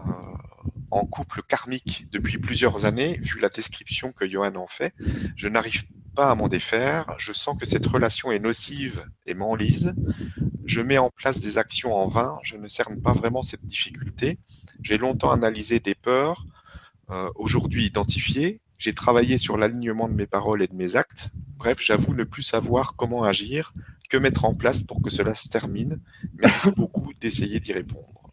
en couple karmique depuis plusieurs années, vu la description que Johan en fait. Je n'arrive pas à m'en défaire. Je sens que cette relation est nocive et m'enlise. Je mets en place des actions en vain. Je ne cerne pas vraiment cette difficulté. J'ai longtemps analysé des peurs, euh, aujourd'hui identifiées, j'ai travaillé sur l'alignement de mes paroles et de mes actes. Bref, j'avoue ne plus savoir comment agir, que mettre en place pour que cela se termine. Merci beaucoup d'essayer d'y répondre.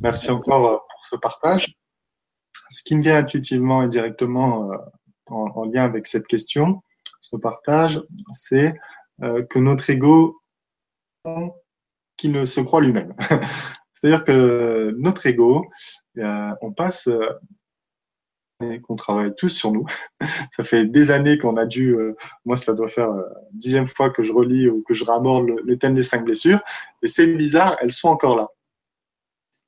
Merci encore euh, pour ce partage. Ce qui me vient intuitivement et directement euh, en, lien avec cette question, ce partage, c'est euh, que notre ego, qui ne se croit lui-même. C'est-à-dire que notre ego, on passe qu'on travaille tous sur nous. ça fait des années qu'on a dû, euh, moi ça doit faire euh, dixième fois que je relis ou que je ramorde le, thème des cinq blessures, et c'est bizarre, elles sont encore là.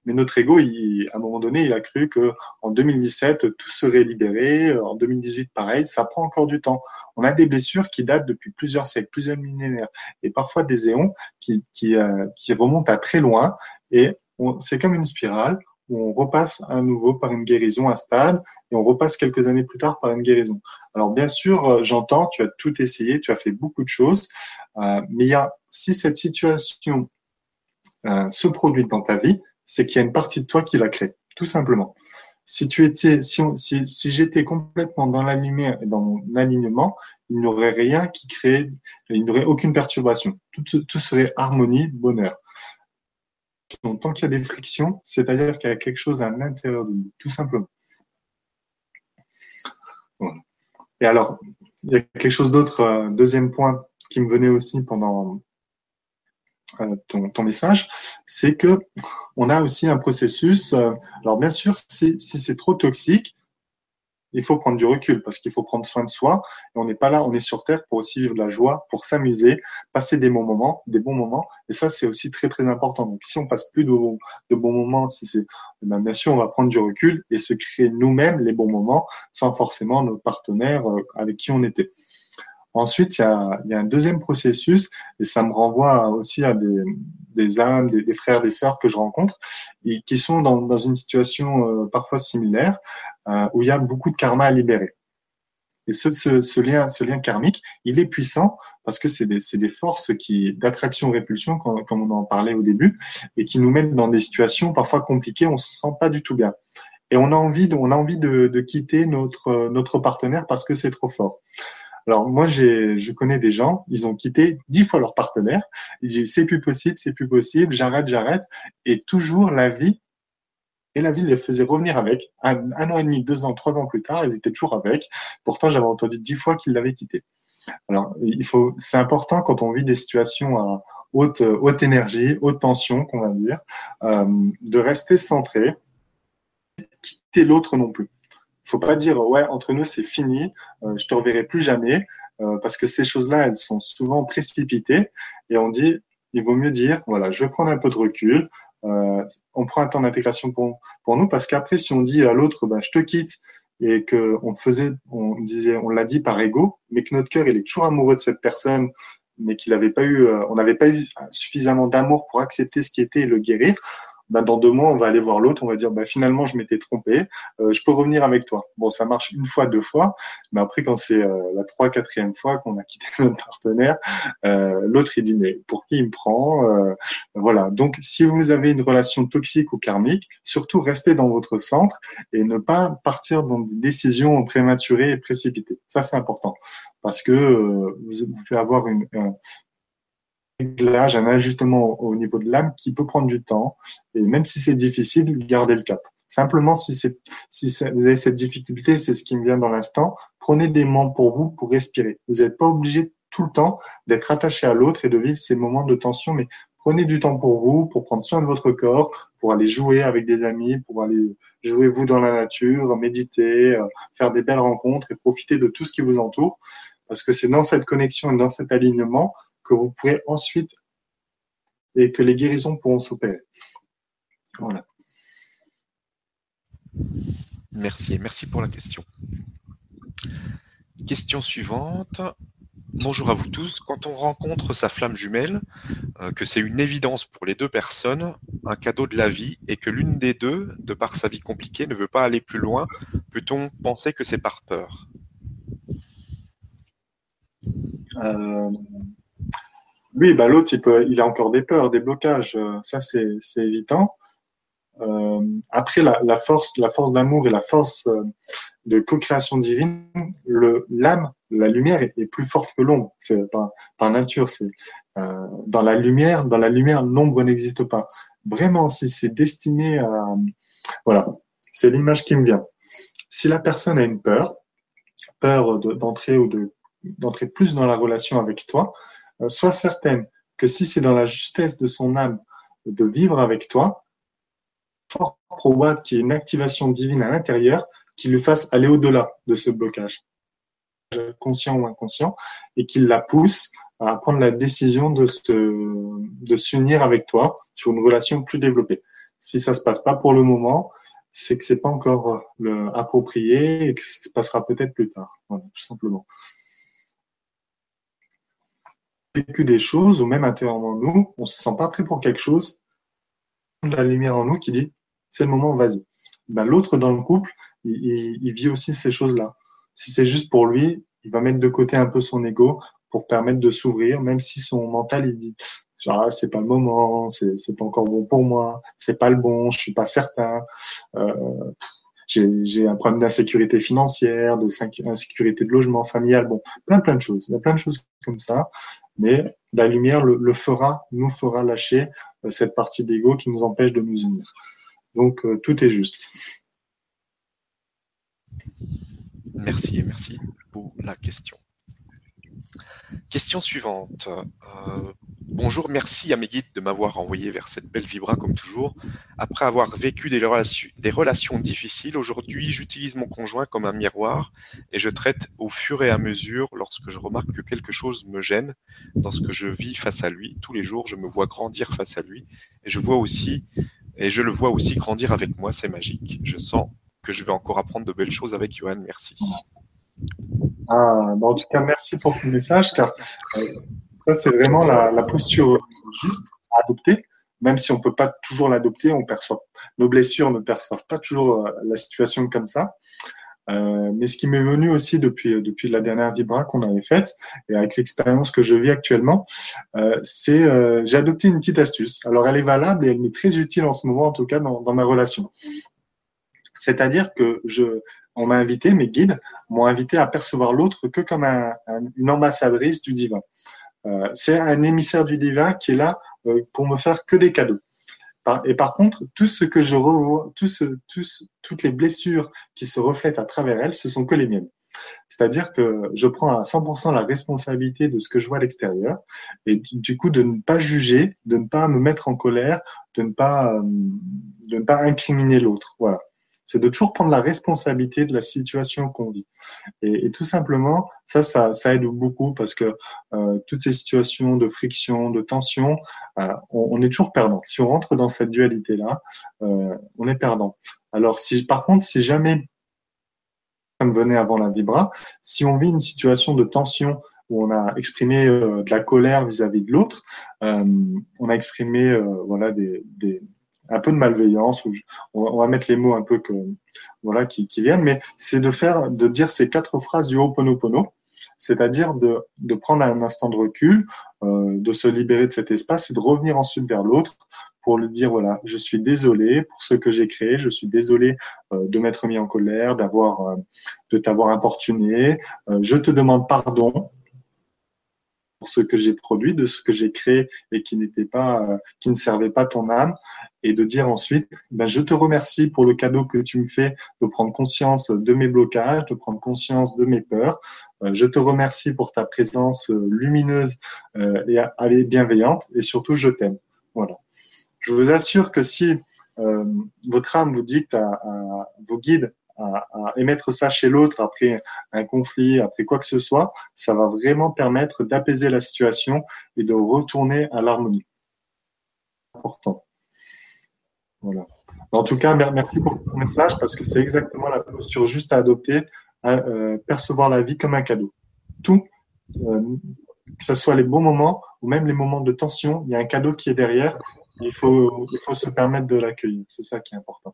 Mais notre ego, à un moment donné, il a cru que en 2017 tout serait libéré. En 2018, pareil. Ça prend encore du temps. On a des blessures qui datent depuis plusieurs siècles, plusieurs millénaires, et parfois des éons qui euh, qui remontent à très loin. Et c'est comme une spirale où on repasse à nouveau par une guérison, un stade, et on repasse quelques années plus tard par une guérison. Alors bien sûr, euh, j'entends, tu as tout essayé, tu as fait beaucoup de choses, euh, mais il y a, si cette situation euh, se produit dans ta vie, c'est qu'il y a une partie de toi qui l'a créée, tout simplement. Si tu étais, si, si, si j'étais complètement dans la lumière et dans mon alignement, il n'y aurait rien qui crée, il n'y aurait aucune perturbation. Tout, tout serait harmonie, bonheur. Donc, tant qu'il y a des frictions, c'est-à-dire qu'il y a quelque chose à l'intérieur de nous, tout simplement. Et alors, il y a quelque chose d'autre, euh, deuxième point qui me venait aussi pendant euh, ton, message, c'est que on a aussi un processus. Euh, alors bien sûr, si c'est trop toxique, il faut prendre du recul parce qu'il faut prendre soin de soi. Et on n'est pas là, on est sur Terre pour aussi vivre de la joie, pour s'amuser, passer des bons moments, des bons moments. Et ça, c'est aussi très, très important. Donc, si on passe plus de, bons moments, si c'est, eh ben, bien sûr, on va prendre du recul et se créer nous-mêmes les bons moments sans forcément nos partenaires euh, avec qui on était. Ensuite, il y, a, un deuxième processus, et ça me renvoie aussi à des, âmes, des, frères, des sœurs que je rencontre, et qui sont dans, une situation euh, parfois similaire, euh, où il y a beaucoup de karma à libérer. Et ce, lien, karmique, il est puissant parce que c'est des, forces qui d'attraction-répulsion, comme, comme on en parlait au début, et qui nous mettent dans des situations parfois compliquées, on se sent pas du tout bien. Et on a envie de, quitter notre partenaire parce que c'est trop fort. Alors moi, j'ai, je connais des gens, ils ont quitté dix fois leur partenaire. Ils disent c'est plus possible, c'est plus possible, j'arrête, j'arrête. Et toujours la vie et la vie les faisait revenir avec. Un, an et demi, deux ans, trois ans plus tard, ils étaient toujours avec. Pourtant, j'avais entendu dix fois qu'ils l'avaient quitté. Alors, il faut, c'est important quand on vit des situations à haute, haute énergie, haute tension, qu'on va dire, euh, de rester centré, quitter l'autre non plus faut pas dire ouais entre nous c'est fini, euh, je te reverrai plus jamais, euh, parce que ces choses-là elles sont souvent précipitées et on dit il vaut mieux dire voilà je vais prendre un peu de recul, euh, on prend un temps d'intégration pour pour nous parce qu'après si on dit à l'autre ben je te quitte et que on faisait on disait on l'a dit par ego mais que notre cœur il est toujours amoureux de cette personne mais qu'il n'avait pas eu on n'avait pas eu suffisamment d'amour pour accepter ce qui était et le guérir bah, dans deux mois, on va aller voir l'autre, on va dire, bah, finalement, je m'étais trompé, euh, je peux revenir avec toi. Bon, ça marche une fois, deux fois, mais après, quand c'est euh, la trois, quatrième fois qu'on a quitté notre partenaire, euh, l'autre, il dit, mais pour qui il me prend Voilà. Donc, si vous avez une relation toxique ou karmique, surtout restez dans votre centre et ne pas partir dans des décisions prématurées et précipitées. Ça, c'est important parce que vous, pouvez avoir une, réglage, un ajustement au niveau de l'âme qui peut prendre du temps. Et même si c'est difficile, gardez le cap. Simplement, si, si vous avez cette difficulté, c'est ce qui me vient dans l'instant, prenez des moments pour vous pour respirer. Vous n'êtes pas obligé tout le temps d'être attaché à l'autre et de vivre ces moments de tension, mais prenez du temps pour vous, pour prendre soin de votre corps, pour aller jouer avec des amis, pour aller jouer vous dans la nature, méditer, euh, faire des belles rencontres et profiter de tout ce qui vous entoure. Parce que c'est dans cette connexion et dans cet alignement que vous pourrez ensuite et que les guérisons pourront s'opérer. Voilà. Merci, merci pour la question. Question suivante. Bonjour à vous tous. Quand on rencontre sa flamme jumelle, euh, que c'est une évidence pour les deux personnes, un cadeau de la vie, et que l'une des deux, de par sa vie compliquée, ne veut pas aller plus loin, peut-on penser que c'est par peur? Euh, oui, bah, l'autre, il, a encore des peurs, des blocages. Euh, ça, c'est, c'est évident. Euh, après, la, force, d'amour et la force euh, de co-création divine, l'âme, la lumière est, plus forte que l'ombre. C'est par, nature. Dans la lumière, dans la lumière, l'ombre n'existe pas. Vraiment, si c'est destiné à, voilà, c'est l'image qui me vient. Si la personne a une peur, peur de, d'entrer ou de d'entrer plus dans la relation avec toi, sois certaine que si c'est dans la justesse de son âme de vivre avec toi, fort probable qu'il y ait une activation divine à l'intérieur qui lui fasse aller au-delà de ce blocage, conscient ou inconscient, et qui la pousse à prendre la décision de se, de s'unir avec toi sur une relation plus développée. Si ça se passe pas pour le moment, c'est que c'est pas encore le approprié et que ça se passera peut-être plus tard. Voilà, tout simplement. Vécu des choses, ou même intérieurement nous, on se sent pas prêt pour quelque chose. La lumière en nous qui dit c'est le moment, vas-y. Ben, l'autre dans le couple, il, vit aussi ces choses-là. Si c'est juste pour lui, il va mettre de côté un peu son ego pour permettre de s'ouvrir, même si son mental il dit ah, c'est pas le moment, c'est pas encore bon pour moi, c'est pas le bon, je suis pas certain. Euh, j'ai un problème d'insécurité financière, de insécurité de logement familial, bon, plein plein de choses. Il y a plein de choses comme ça, mais la lumière le, fera, nous fera lâcher euh, cette partie d'ego qui nous empêche de nous unir. Donc euh, tout est juste. Merci et merci pour la question. Question suivante. Euh, bonjour, merci à mes guides de m'avoir envoyé vers cette belle vibra comme toujours. Après avoir vécu des relations, difficiles, aujourd'hui j'utilise mon conjoint comme un miroir et je traite au fur et à mesure lorsque je remarque que quelque chose me gêne dans ce que je vis face à lui. Tous les jours, je me vois grandir face à lui et je vois aussi et je le vois aussi grandir avec moi. C'est magique. Je sens que je vais encore apprendre de belles choses avec Johan. Merci. Ah, bah, en tout cas, merci pour ton message, car euh, ça, c'est vraiment la, posture juste à adopter, même si on ne peut pas toujours l'adopter, on perçoit, nos blessures ne perçoivent pas toujours euh, la situation comme ça. Euh, mais ce qui m'est venu aussi depuis, depuis la dernière Vibra qu'on avait faite, et avec l'expérience que je vis actuellement, euh, c'est euh, j'ai adopté une petite astuce. Alors elle est valable et elle m'est très utile en ce moment, en tout cas dans, dans ma relation. C'est-à-dire que je, on m'a invité, mes guides m'ont invité à percevoir l'autre que comme un, une ambassadrice du divin. Euh, c'est un émissaire du divin qui est là euh, pour me faire que des cadeaux. et par contre, tout ce que je revois, tout toutes les blessures qui se reflètent à travers elle, ce sont que les miennes. C'est-à-dire que je prends à 100% la responsabilité de ce que je vois à l'extérieur et du coup de ne pas juger, de ne pas me mettre en colère, de ne pas, euh, de ne pas incriminer l'autre. Voilà c'est de toujours prendre la responsabilité de la situation qu'on vit. Et, tout simplement, ça, ça, ça, aide beaucoup parce que euh, toutes ces situations de friction, de tension, euh, on, est toujours perdant. Si on rentre dans cette dualité-là, euh, on est perdant. Alors, si par contre, si jamais, comme venait avant la vibra, si on vit une situation de tension où on a exprimé de la colère vis-à-vis de l'autre, on a exprimé voilà des, des un peu de malveillance, on, va mettre les mots un peu que voilà qui, qui viennent, mais c'est de faire, de dire ces quatre phrases du Ho'oponopono, c'est-à-dire de, de prendre un instant de recul, euh, de se libérer de cet espace et de revenir ensuite vers l'autre pour lui dire voilà, je suis désolé pour ce que j'ai créé, je suis désolé euh, de m'être mis en colère, d'avoir, euh, de t'avoir importuné, euh, je te demande pardon pour ce que j'ai produit, de ce que j'ai créé et qui n'était pas, euh, qui ne servait pas ton âme, et de dire ensuite, ben, je te remercie pour le cadeau que tu me fais de prendre conscience de mes blocages, de prendre conscience de mes peurs. Euh, je te remercie pour ta présence euh, lumineuse et bienveillante, et surtout, je t'aime. Voilà. Je vous assure que si votre âme vous dicte à, à vos guides à, émettre ça chez l'autre après un conflit, après quoi que ce soit, ça va vraiment permettre d'apaiser la situation et de retourner à l'harmonie. Important. Voilà. En tout cas, merci pour ton message parce que c'est exactement la posture juste à adopter, à euh, percevoir la vie comme un cadeau. Tout, euh, que ce soit les bons moments ou même les moments de tension, il y a un cadeau qui est derrière. Il faut, il faut se permettre de l'accueillir. C'est ça qui est important.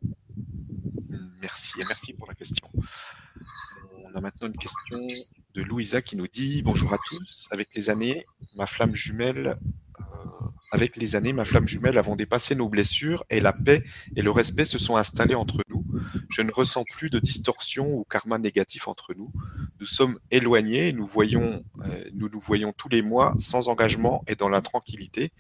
Merci merci pour la question. On a maintenant une question de Louisa qui nous dit Bonjour à tous. Avec les années, ma flamme jumelle, euh, avec les années, ma flamme jumelle avons dépassé nos blessures et la paix et le respect se sont installés entre nous. Je ne ressens plus de distorsion ou karma négatif entre nous. Nous sommes éloignés nous voyons, euh, nous nous voyons tous les mois sans engagement et dans la tranquillité.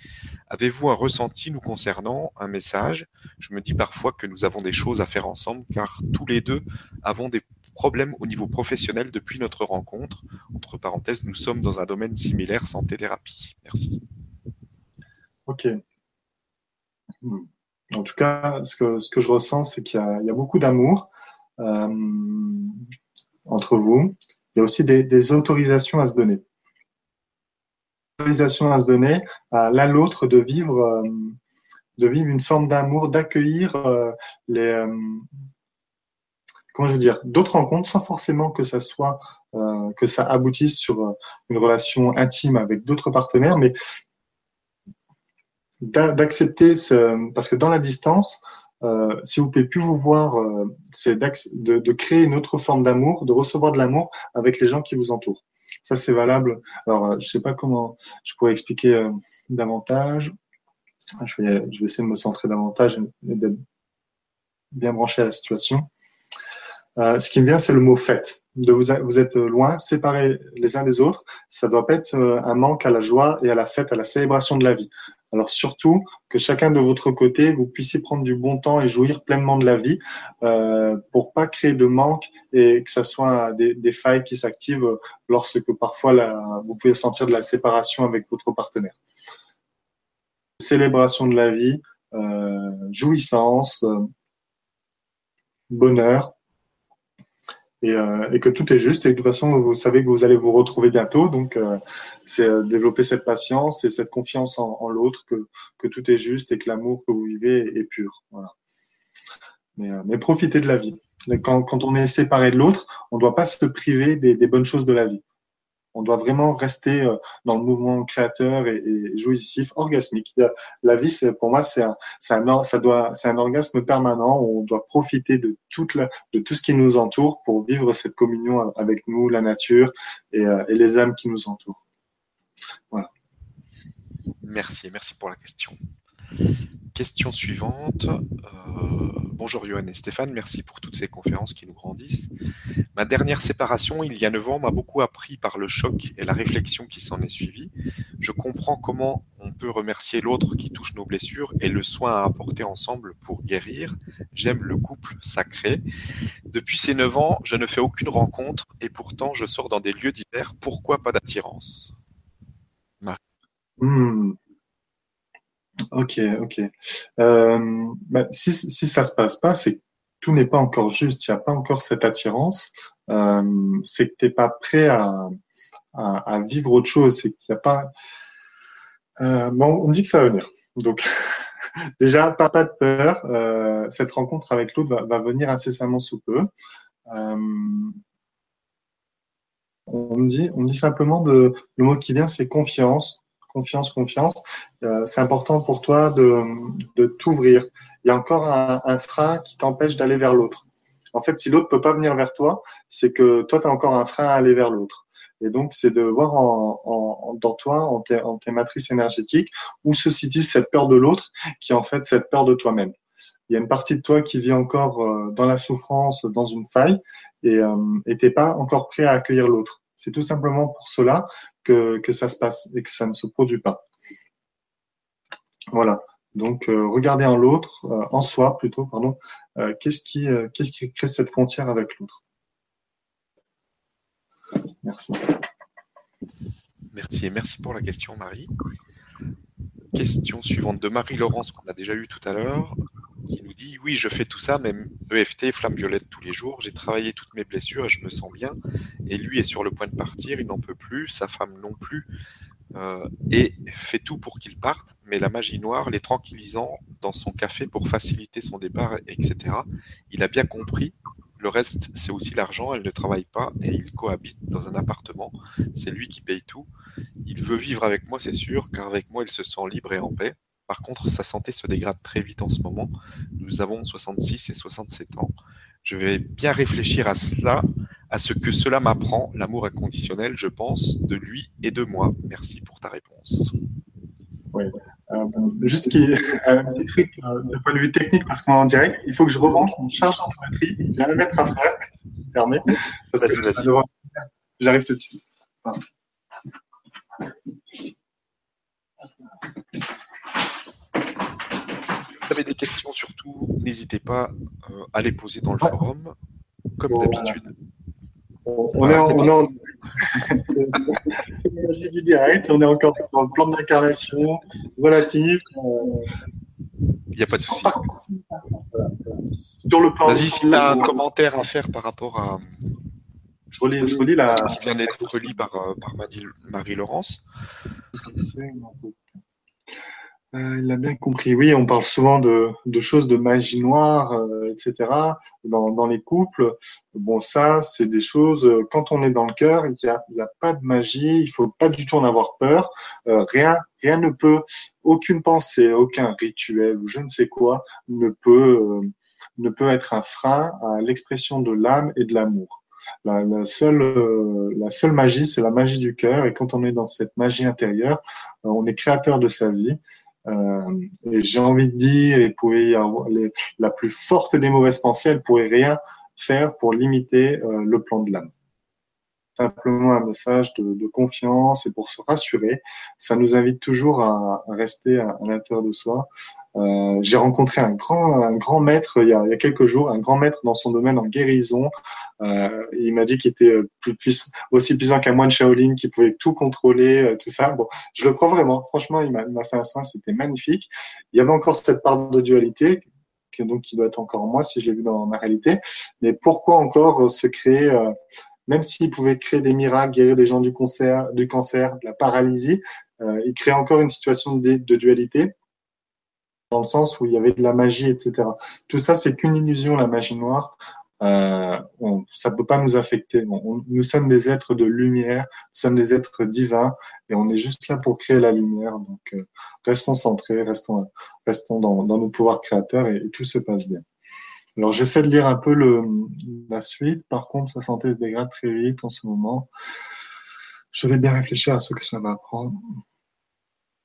Avez-vous un ressenti nous concernant, un message? Je me dis parfois que nous avons des choses à faire ensemble car tous les deux avons des problèmes au niveau professionnel depuis notre rencontre. Entre parenthèses, nous sommes dans un domaine similaire santé-thérapie. Merci. Ok. Hmm. En tout cas, ce que, ce que je ressens, c'est qu'il y, a beaucoup d'amour euh, entre vous. Il y a aussi des, autorisations à se donner. Autorisations à se donner à l'un l'autre de vivre euh, de vivre une forme d'amour, d'accueillir les comment je veux dire, d'autres rencontres sans forcément que ça soit que ça aboutisse sur une relation intime avec d'autres partenaires, mais d'accepter ce, parce que dans la distance, euh, si vous pouvez plus vous voir, euh, c'est de, créer une autre forme d'amour, de recevoir de l'amour avec les gens qui vous entourent. Ça, c'est valable. Alors, euh, je sais pas comment je pourrais expliquer euh, davantage. Je vais, je vais essayer de me centrer davantage et d'être bien branché à la situation. Ce qui me vient, c'est le mot fait. De vous, vous êtes loin, séparés les uns des autres. Ça doit pas être un manque à la joie et à la fête, à la célébration de la vie. Alors surtout que chacun de votre côté, vous puissiez prendre du bon temps et jouir pleinement de la vie euh, pour pas créer de manque et que ce soit des, des failles qui s'activent lorsque parfois vous pouvez sentir de la séparation avec votre partenaire. Célébration de la vie, euh, jouissance, euh, bonheur, euh, et, que tout est juste et de toute façon vous savez que vous allez vous retrouver bientôt. Donc euh, c'est euh, développer cette patience et cette confiance en, l'autre que, que tout est juste et que l'amour que vous vivez est, pur. Voilà. Mais, mais profitez de la vie. Quand, quand on est séparé de l'autre, on ne doit pas se priver des, des bonnes choses de la vie. On doit vraiment rester euh, dans le mouvement créateur et, jouissif, orgasmique. La vie, pour moi, c'est un, orgasme permanent. Où on doit profiter de tout ce qui nous entoure pour vivre cette communion avec nous, la nature et, euh, et les âmes qui nous entourent. Voilà. Merci, merci pour la question. Question suivante. Euh, bonjour Johan et Stéphane, merci pour toutes ces conférences qui nous grandissent. Ma dernière séparation, il y a 9 ans, m'a beaucoup appris par le choc et la réflexion qui s'en est suivie. Je comprends comment on peut remercier l'autre qui touche nos blessures et le soin à apporter ensemble pour guérir. J'aime le couple sacré. Depuis ces 9 ans, je ne fais aucune rencontre et pourtant je sors dans des lieux divers. Pourquoi pas d'attirance? Hmm. Ok, ok. Euh, bah, si, si ça se passe pas, c'est que tout n'est pas encore juste, il n'y a pas encore cette attirance, euh, c'est que tu n'es pas prêt à, vivre autre chose, c'est qu'il n'y a pas... Euh, bon, on me dit que ça va venir. Donc, déjà, pas, pas de peur, cette rencontre avec l'autre va, va, venir incessamment sous peu. On me dit, on me dit simplement de, le mot qui vient, c'est confiance confiance, confiance. Euh, c'est important pour toi de, de t'ouvrir. Il y a encore un, frein qui t'empêche d'aller vers l'autre. En fait, si l'autre peut pas venir vers toi, c'est que toi, tu as encore un frein à aller vers l'autre. Et donc, c'est de voir en, en, dans toi, en tes, en tes matrices énergétiques, où se situe cette peur de l'autre, qui est en fait cette peur de toi-même. Il y a une partie de toi qui vit encore euh, dans la souffrance, dans une faille, et euh, t'es pas encore prêt à accueillir l'autre. C'est tout simplement pour cela que, ça se passe et que ça ne se produit pas. Voilà. Donc, euh, regardez en l'autre, euh, en soi plutôt, pardon, euh, qu'est-ce qui, qu'est-ce qui crée cette frontière avec l'autre? Merci. Merci merci pour la question, Marie. Question suivante de Marie-Laurence qu'on a déjà eu tout à l'heure qui nous dit oui, je fais tout ça, même EFT, flamme violette tous les jours. J'ai travaillé toutes mes blessures et je me sens bien. Et lui est sur le point de partir, il n'en peut plus, sa femme non plus, euh, et fait tout pour qu'il parte. Mais la magie noire, les tranquillisant dans son café pour faciliter son départ, etc. Il a bien compris. Le reste, c'est aussi l'argent. Elle ne travaille pas et il cohabite dans un appartement. C'est lui qui paye tout. Il veut vivre avec moi, c'est sûr, car avec moi, il se sent libre et en paix. Par contre, sa santé se dégrade très vite en ce moment. Nous avons 66 et 67 ans. Je vais bien réfléchir à cela, à ce que cela m'apprend, l'amour inconditionnel, je pense, de lui et de moi. Merci pour ta réponse. Oui. Euh, juste qui, un petit truc euh, de point de vue technique, parce qu'on est en direct, il faut que je rebranche mon chargeur de batterie. Il y a un mètre à faire, permet, parce que j'arrive tout de suite. Avez des questions, surtout, n'hésitez pas euh, à les poser dans le forum, comme d'habitude. On, est en, c'est du direct, on est encore dans le plan de l'incarnation, relatif. Il n'y a pas de souci. Sur le plan. Vas-y, si tu as un commentaire à faire par rapport à. Je relis, je relis la. Qui vient d'être relis par, euh, par Marie-Laurence. Euh, il a bien compris. Oui, on parle souvent de, de choses de magie noire, euh, etc. Dans, dans les couples. Bon, ça, c'est des choses. euh, Quand on est dans le cœur, il n'y a, a pas de magie. Il faut pas du tout en avoir peur. Euh, rien, rien ne peut, aucune pensée, aucun rituel ou je ne sais quoi ne peut, euh, ne peut être un frein à l'expression de l'âme et de l'amour. La, la seule, euh, la seule magie, c'est la magie du cœur. Et quand on est dans cette magie intérieure, euh, on est créateur de sa vie. Euh, et j'ai envie de dire, il pouvait y avoir les- la plus forte des mauvaises pensées, elle pourrait rien faire pour limiter euh, le plan de l'âme. Simplement un message de, de confiance et pour se rassurer, ça nous invite toujours à, à rester à, l'intérieur de soi. Euh, j'ai rencontré un grand, un grand maître il y, a, il y a quelques jours, un grand maître dans son domaine en guérison. Euh, il m'a dit qu'il était plus, plus, aussi puissant qu'un moine Shaolin, qui pouvait tout contrôler, euh, tout ça. Bon, je le crois vraiment. Franchement, il m'a fait un soin, c'était magnifique. Il y avait encore cette part de dualité, donc, qui doit être encore en moi si je l'ai vu dans ma réalité. Mais pourquoi encore se créer, euh, même s'il pouvait créer des miracles, guérir des gens du, cancer, du cancer, de la paralysie, euh, il crée encore une situation de, dualité dans le sens où il y avait de la magie, etc. Tout ça, c'est qu'une illusion, la magie noire. Euh, ça peut pas nous affecter. Nous sommes des êtres de lumière, nous sommes des êtres divins, et on est juste là pour créer la lumière. Donc, euh, restons centrés, restons, restons dans, nos pouvoirs créateurs, et, tout se passe bien. Alors, j'essaie de lire un peu le, la suite. Par contre, sa santé se dégrade très vite en ce moment. Je vais bien réfléchir à ce que ça m'apprend.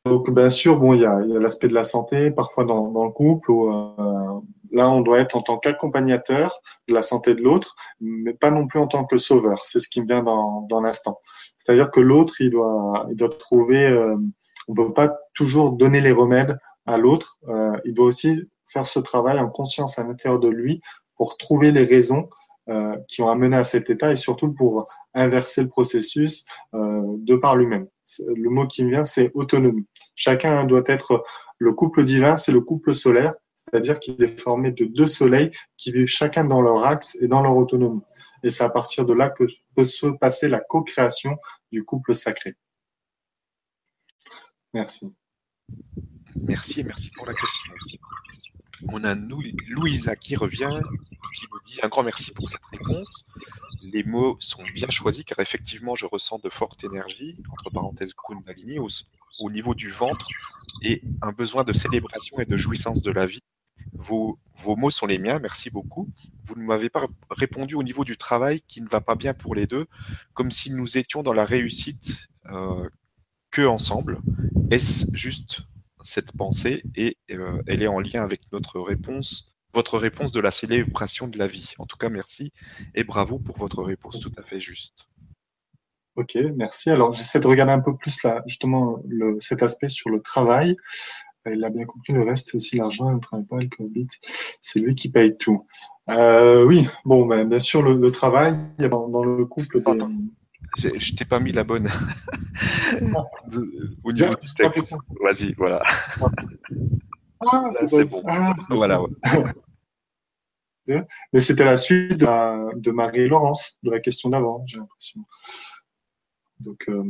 Donc, bien sûr, bon, il y a, y a l'aspect de la santé, parfois dans, dans le couple, où euh, là, on doit être en tant qu'accompagnateur de la santé de l'autre, mais pas non plus en tant que sauveur. C'est ce qui me vient dans, dans l'instant. C'est-à-dire que l'autre, il doit, il doit trouver. Euh, on ne peut pas toujours donner les remèdes à l'autre. Euh, il doit aussi faire ce travail en conscience à l'intérieur de lui pour trouver les raisons euh, qui ont amené à cet état et surtout pour inverser le processus euh, de par lui-même. Le mot qui me vient, c'est autonomie. Chacun doit être le couple divin, c'est le couple solaire, c'est-à-dire qu'il est formé de deux soleils qui vivent chacun dans leur axe et dans leur autonomie. Et c'est à partir de là que peut se passer la co-création du couple sacré. Merci. Merci merci pour la question. On a Louisa qui revient, qui nous dit un grand merci pour cette réponse. Les mots sont bien choisis car effectivement je ressens de fortes énergies, entre parenthèses Kundalini, au, au niveau du ventre et un besoin de célébration et de jouissance de la vie. Vos, vos mots sont les miens, merci beaucoup. Vous ne m'avez pas répondu au niveau du travail qui ne va pas bien pour les deux, comme si nous étions dans la réussite euh, que ensemble. Est-ce juste cette pensée et euh, elle est en lien avec notre réponse, votre réponse de la célébration de la vie. En tout cas, merci et bravo pour votre réponse tout à fait juste. Ok, merci. Alors, j'essaie de regarder un peu plus là, justement le, cet aspect sur le travail. Il a bien compris, le reste, c'est aussi l'argent, il ne travaille pas, le Covid, c'est lui qui paye tout. Euh, oui, bon, ben, bien sûr, le, le travail, dans, dans, le couple. Des... Je t'ai pas mis la bonne. Au niveau du texte. Vas-y, voilà. Ah, c'est bon. Ah, voilà. Ouais. Mais c'était la suite de, la, de Marie-Laurence, de la question d'avant, j'ai l'impression. Donc, euh,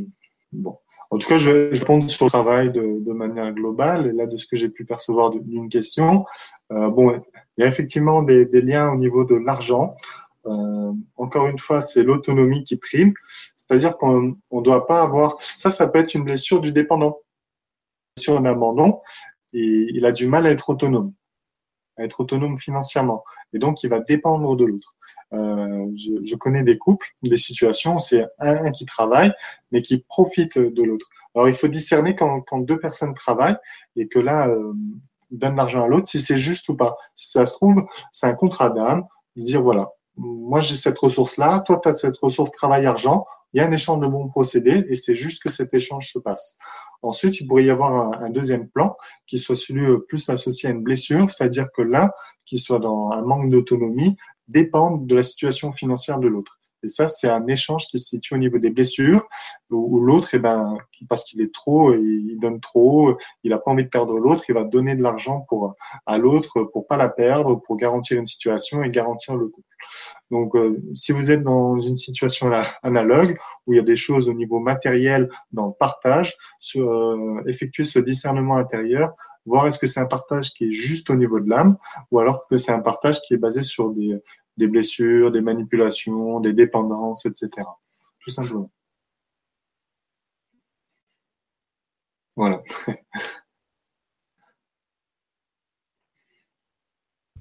bon. En tout cas, je vais répondre sur le travail de, de manière globale. Et là, de ce que j'ai pu percevoir d'une question, euh, bon, il y a effectivement des, des liens au niveau de l'argent. Euh, encore une fois, c'est l'autonomie qui prime. C'est-à-dire qu'on ne doit pas avoir. Ça, ça peut être une blessure du dépendant. Sur un abandon, et il a du mal à être autonome, à être autonome financièrement. Et donc, il va dépendre de l'autre. Euh, je, je, connais des couples, des situations c'est un qui travaille, mais qui profite de l'autre. Alors, il faut discerner quand, quand, deux personnes travaillent et que là, euh, donnent l'argent à l'autre, si c'est juste ou pas. Si ça se trouve, c'est un contrat d'âme, dire voilà, moi j'ai cette ressource-là, toi tu as cette ressource travail-argent, il y a un échange de bons procédés et c'est juste que cet échange se passe. Ensuite, il pourrait y avoir un, deuxième plan qui soit celui plus associé à une blessure, c'est-à-dire que l'un qui soit dans un manque d'autonomie dépend de la situation financière de l'autre. Et ça, c'est un échange qui se situe au niveau des blessures, où, l'autre, eh ben, parce qu'il est trop, il donne trop, il n'a pas envie de perdre l'autre, il va donner de l'argent pour à l'autre pour pas la perdre, pour garantir une situation et garantir le couple. Donc, euh, si vous êtes dans une situation analogue où il y a des choses au niveau matériel dans le partage, sur, euh, effectuer ce discernement intérieur, voir est-ce que c'est un partage qui est juste au niveau de l'âme ou alors que c'est un partage qui est basé sur des, des blessures, des manipulations, des dépendances, etc. Tout simplement. Voilà.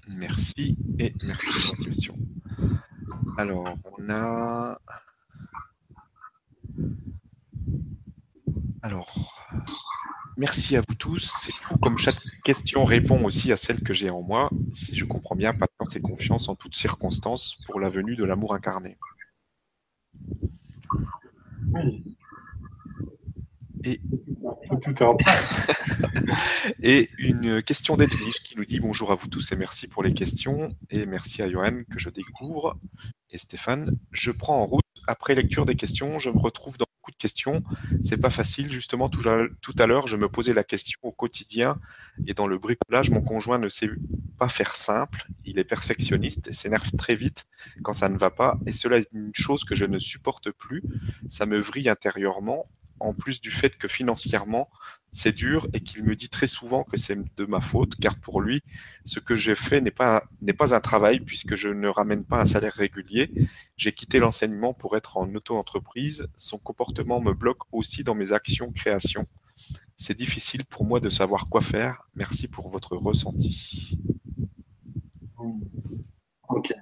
Merci et merci pour la question. Alors, on a. Alors, merci à vous tous. C'est fou comme chaque question répond aussi à celle que j'ai en moi. Si je comprends bien, patience et confiance en toutes circonstances pour la venue de l'amour incarné. Oui. Et tout est en place. et une question d'Edwige qui nous dit bonjour à vous tous et merci pour les questions. Et merci à Johan que je découvre. Et Stéphane, je prends en route. Après lecture des questions, je me retrouve dans de questions. C'est pas facile. Justement, tout à l'heure, je me posais la question au quotidien. Et dans le bricolage, mon conjoint ne sait pas faire simple. Il est perfectionniste et s'énerve très vite quand ça ne va pas. Et cela est une chose que je ne supporte plus. Ça me vrille intérieurement en plus du fait que financièrement, c'est dur et qu'il me dit très souvent que c'est de ma faute, car pour lui, ce que j'ai fait n'est pas, n'est pas un travail puisque je ne ramène pas un salaire régulier. J'ai quitté l'enseignement pour être en auto-entreprise. Son comportement me bloque aussi dans mes actions création. C'est difficile pour moi de savoir quoi faire. Merci pour votre ressenti. Ok.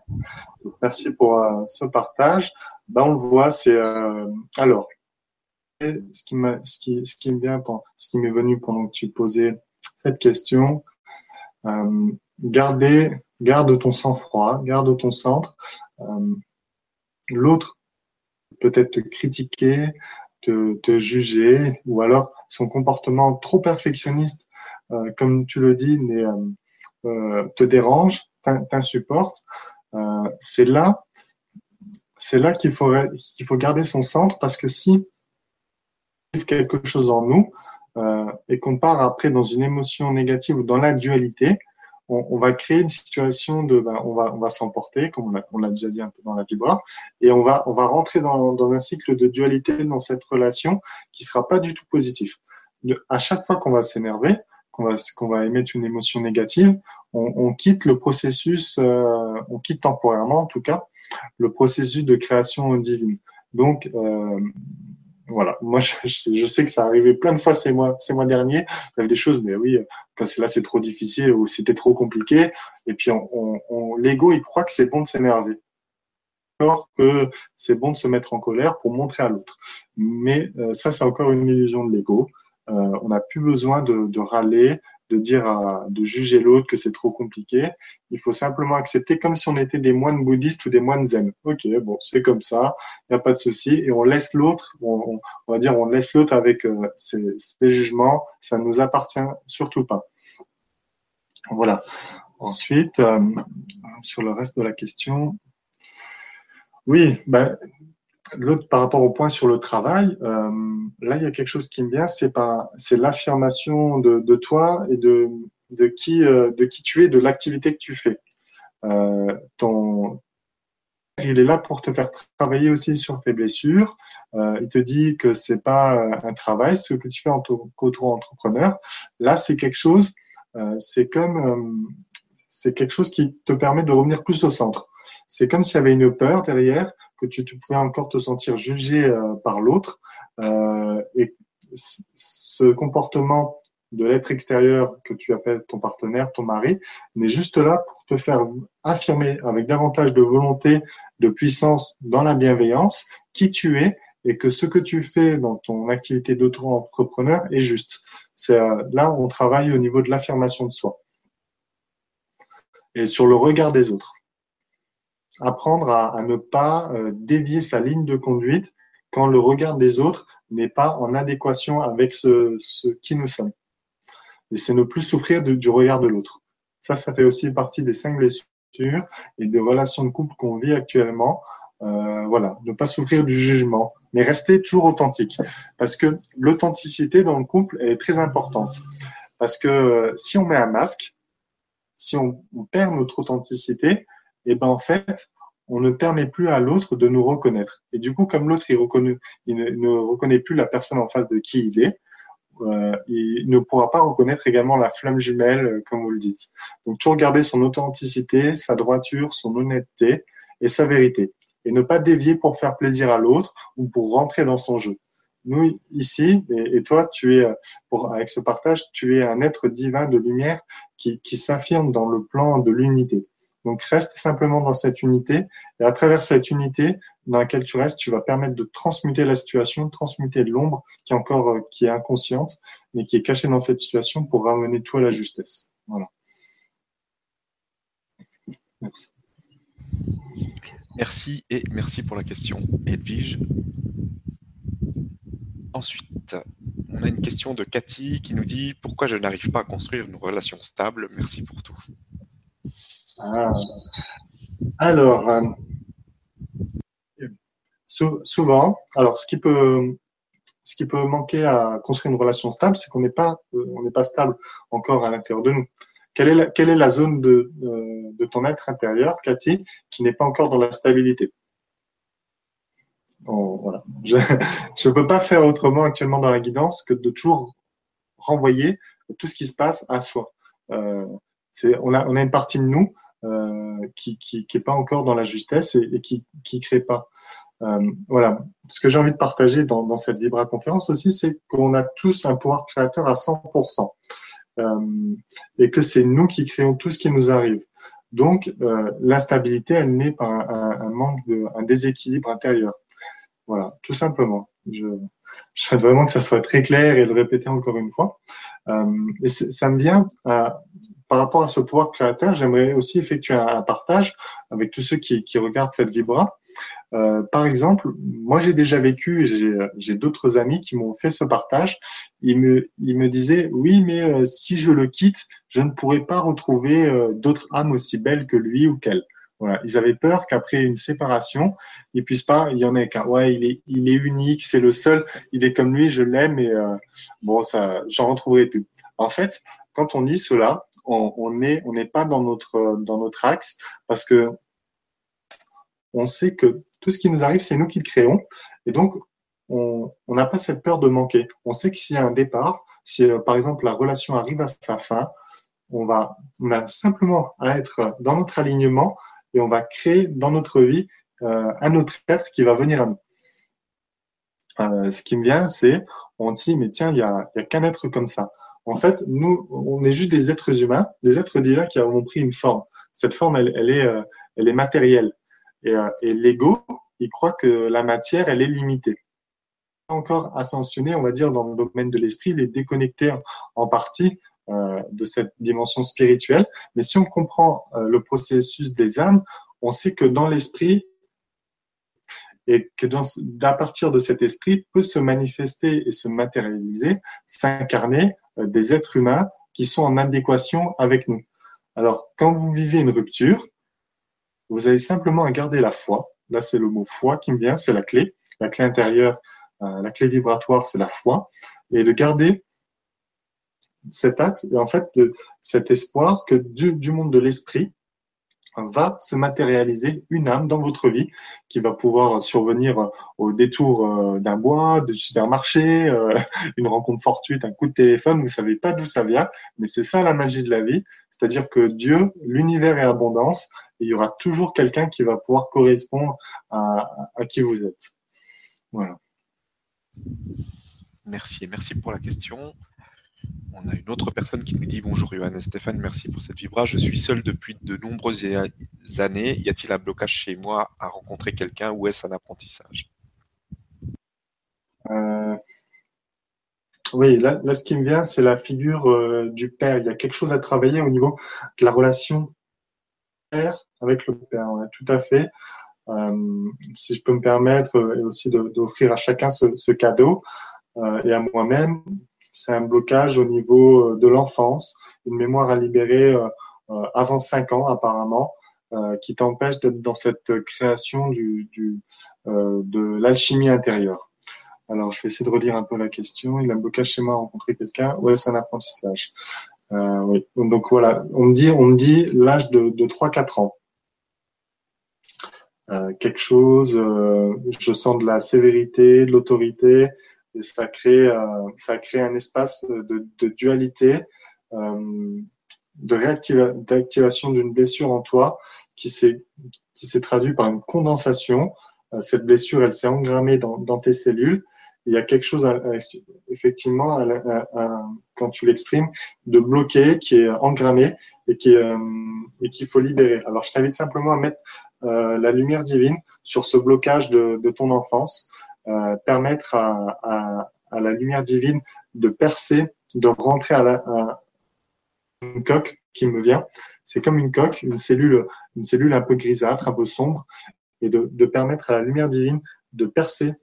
Merci pour euh, ce partage. Ben, on le voit, c'est euh, alors ce qui m'est venu pendant que tu posais cette question, euh, garde ton sang-froid, garde ton centre. Euh, l'autre peut-être te critiquer, te, juger, ou alors son comportement trop perfectionniste, euh, comme tu le dis, te dérange, t'insupporte. C'est là, qu'il faut garder son centre parce que si quelque chose en nous euh, et qu'on part après dans une émotion négative ou dans la dualité, on, va créer une situation de, ben, on va, on va s'emporter, comme on l'a déjà dit un peu dans la vibra, et on va, on va rentrer dans, dans un cycle de dualité dans cette relation qui sera pas du tout positif. à chaque fois qu'on va s'énerver, qu'on va, qu'on va émettre une émotion négative, on, on quitte le processus, euh, on quitte temporairement en tout cas, le processus de création divine. Donc, euh, voilà, moi je, je, sais que ça arrivait plein de fois ces mois, ces mois derniers. Avait des choses, mais oui, quand c'est là c'est trop difficile ou c'était trop compliqué. Et puis on, on, l'ego il croit que c'est bon de s'énerver, alors que c'est bon de se mettre en colère pour montrer à l'autre. Mais euh, ça c'est encore une illusion de l'ego. Euh, on n'a plus besoin de, de râler, de dire, à, de juger l'autre que c'est trop compliqué. Il faut simplement accepter comme si on était des moines bouddhistes ou des moines zen. Ok, bon, c'est comme ça, il n'y a pas de souci, et on laisse l'autre, on, va dire, on laisse l'autre avec euh, ses, jugements. Ça ne nous appartient surtout pas. Voilà. Ensuite, euh, sur le reste de la question, oui, ben, L'autre, par rapport au point sur le travail, euh, là, il y a quelque chose qui me vient, c'est pas, c'est l'affirmation de, de, toi et de, de qui, euh, de qui tu es, de l'activité que tu fais. Euh, ton, il est là pour te faire travailler aussi sur tes blessures. Euh, il te dit que c'est pas un travail, ce que tu fais en tant qu'auto-entrepreneur. Là, c'est quelque chose, c'est comme, c'est quelque chose qui te permet de revenir plus au centre. C'est comme s'il y avait une peur derrière, que tu, tu pouvais encore te sentir jugé euh, par l'autre. Euh, et ce comportement de l'être extérieur que tu appelles ton partenaire, ton mari, n'est juste là pour te faire affirmer avec davantage de volonté, de puissance dans la bienveillance qui tu es et que ce que tu fais dans ton activité d'auto-entrepreneur est juste. C'est euh, là où on travaille au niveau de l'affirmation de soi et sur le regard des autres apprendre à, ne pas euh, dévier sa ligne de conduite quand le regard des autres n'est pas en adéquation avec ce, qui nous sommes. Et c'est ne plus souffrir du regard de l'autre. Ça, ça fait aussi partie des cinq blessures et des relations de couple qu'on vit actuellement. Euh, voilà, ne pas souffrir du jugement, mais rester toujours authentique. Parce que l'authenticité dans le couple est très importante. Parce que euh, si on met un masque, si on, perd notre authenticité, et eh ben en fait, on ne permet plus à l'autre de nous reconnaître. Et du coup, comme l'autre il, ne, reconnaît plus la personne en face de qui il est, euh, il ne pourra pas reconnaître également la flamme jumelle, euh, comme vous le dites. Donc toujours garder son authenticité, sa droiture, son honnêteté et sa vérité. Et ne pas dévier pour faire plaisir à l'autre ou pour rentrer dans son jeu. Nous, ici, et, toi, tu es, pour, avec ce partage, tu es un être divin de lumière qui s'affirme dans le plan de l'unité. Donc reste simplement dans cette unité et à travers cette unité dans laquelle tu restes, tu vas permettre de transmuter la situation, transmuter l'ombre qui est encore euh, qui est inconsciente mais qui est cachée dans cette situation pour ramener tout à la justesse. Voilà. Merci. Merci et merci pour la question, Edwige. Ensuite, on a une question de Cathy qui nous dit pourquoi je n'arrive pas à construire une relation stable? Merci pour tout. Ah. Alors, euh, souvent, alors ce qui peut ce qui peut manquer à construire une relation stable, c'est qu'on n'est pas euh, on n'est pas stable encore à l'intérieur de nous. Quelle est la, quelle est la zone de, euh, de ton être intérieur, Cathy, qui n'est pas encore dans la stabilité? Voilà. Je ne peux pas faire autrement actuellement dans la guidance que de toujours renvoyer tout ce qui se passe à soi. On, a, on a une partie de nous qui qui qui est pas encore dans la justesse et, qui qui crée pas. Euh, voilà. Ce que j'ai envie de partager dans, cette Vibra conférence aussi, c'est qu'on a tous un pouvoir créateur à 100%. Euh, et que c'est nous qui créons tout ce qui nous arrive. Donc, euh, l'instabilité, elle naît par un, manque un déséquilibre intérieur. Voilà, tout simplement. Je, je souhaite vraiment que ça soit très clair et le répéter encore une fois. Euh, et ça me vient à, par rapport à ce pouvoir créateur, j'aimerais aussi effectuer un, partage avec tous ceux qui, regardent cette vibra. Euh, par exemple, moi j'ai déjà vécu, j'ai d'autres amis qui m'ont fait ce partage. Ils me, ils me disaient, oui, mais euh, si je le quitte, je ne pourrai pas retrouver euh, d'autres âmes aussi belles que lui ou qu'elle. Voilà, ils avaient peur qu'après une séparation, ils puissent pas. Il y en ait qu'un. Ouais, il est, il est unique, c'est le seul. Il est comme lui, je l'aime et bon, ça, j'en retrouverai plus. En fait, quand on dit cela, on, on est, on n'est pas dans notre axe parce que on sait que tout ce qui nous arrive, c'est nous qui le créons, et donc on n'a pas cette peur de manquer. On sait que s'il y a un départ, si euh, par exemple la relation arrive à sa fin, on va, a simplement à être dans notre alignement et on va créer dans notre vie euh, un autre être qui va venir à nous. Euh, ce qui me vient, c'est on dit mais tiens, il y a, y a qu'un être comme ça. En fait, nous, on est juste des êtres humains, des êtres divins qui avons pris une forme. Cette forme, elle, elle est, euh, elle est matérielle. Et, euh, et l'ego, il croit que la matière, elle est limitée. Encore ascensionné, on va dire, dans le domaine de l'esprit, il est déconnecté en, partie euh, de cette dimension spirituelle. Mais si on comprend le processus des âmes, on sait que dans l'esprit, et que d'à partir de cet esprit peut se manifester et se matérialiser, s'incarner des êtres humains qui sont en adéquation avec nous. Alors, quand vous vivez une rupture, vous avez simplement à garder la foi. Là, c'est le mot foi qui me vient, c'est la clé. La clé intérieure, la clé vibratoire, c'est la foi. Et de garder cet axe, en fait, de, cet espoir que du, du monde de l'esprit va se matérialiser une âme dans votre vie qui va pouvoir survenir au détour euh, d'un bois, du supermarché, euh, une rencontre fortuite, un coup de téléphone, vous savez pas d'où ça vient, mais c'est ça la magie de la vie, c'est-à-dire que Dieu, l'univers est abondance, il y aura toujours quelqu'un qui va pouvoir correspondre à, à qui vous êtes. Voilà. Merci, merci pour la question. On a une autre personne qui nous dit bonjour Johan et Stéphane, merci pour cette vibra. Je suis seul depuis de nombreuses années. Y a-t-il un blocage chez moi à rencontrer quelqu'un ou est-ce un apprentissage? Euh, Oui, là, ce qui me vient, c'est la figure euh, du père. Il y a quelque chose à travailler au niveau de la relation père avec le père. tout à fait. Euh, si je peux me permettre, et aussi d'offrir à chacun ce cadeau et à moi-même, c'est un blocage au niveau euh, de l'enfance, une mémoire à libérer euh, euh, avant 5 ans apparemment, qui t'empêche d'être dans cette création du, de l'alchimie intérieure. Alors, je vais essayer de relire un peu la question. Il a un blocage chez moi, rencontrer quelqu'un. Ouais, c'est un apprentissage. Oui. Donc voilà, on me dit, on me dit l'âge de, de 3-4 ans. Quelque chose, je sens de la sévérité, de l'autorité, et ça crée, euh, ça crée un espace de, dualité, euh, de réactivation d'une blessure en toi qui s'est traduit par une condensation. cette blessure, elle s'est engrammée dans, tes cellules il y a quelque chose, effectivement, quand tu l'exprimes, de bloqué, qui est engrammé et qui euh, et qu'il faut libérer. Alors, je t'invite simplement à mettre euh, la lumière divine sur ce blocage de, ton enfance, euh, permettre à, la lumière divine de percer, de rentrer à, la, une coque qui me vient. C'est comme une coque, une cellule, un peu grisâtre, un peu sombre, et de, permettre à la lumière divine de percer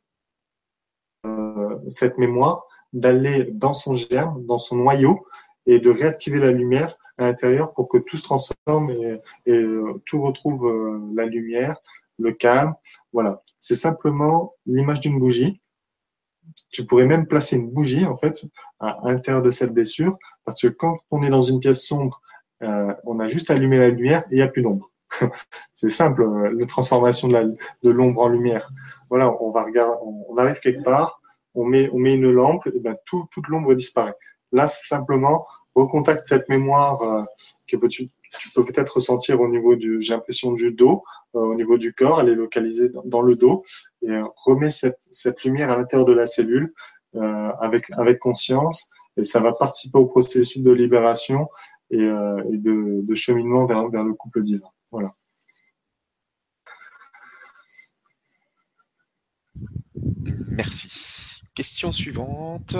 cette mémoire, d'aller dans son germe, dans son noyau, et de réactiver la lumière à l'intérieur pour que tout se transforme et, euh, tout retrouve euh, la lumière, le calme. Voilà. C'est simplement l'image d'une bougie. Tu pourrais même placer une bougie, en fait, à l'intérieur de cette blessure, parce que quand on est dans une pièce sombre, euh, on a juste allumé la lumière et il n'y a plus d'ombre. c'est simple, la transformation de l'ombre en lumière. Voilà, on va regarder, on arrive quelque part, on met, on met une lampe, et ben tout, toute l'ombre disparaît. Là, c'est simplement recontacte cette mémoire euh, que tu, tu peux peut-être ressentir au niveau du, j'ai l'impression du dos, euh, au niveau du corps, elle est localisée dans, le dos, et euh, remets cette, cette lumière à l'intérieur de la cellule euh, avec, avec conscience, et ça va participer au processus de libération et, et de, de, cheminement vers, vers le couple divin. Voilà. Merci. Question suivante.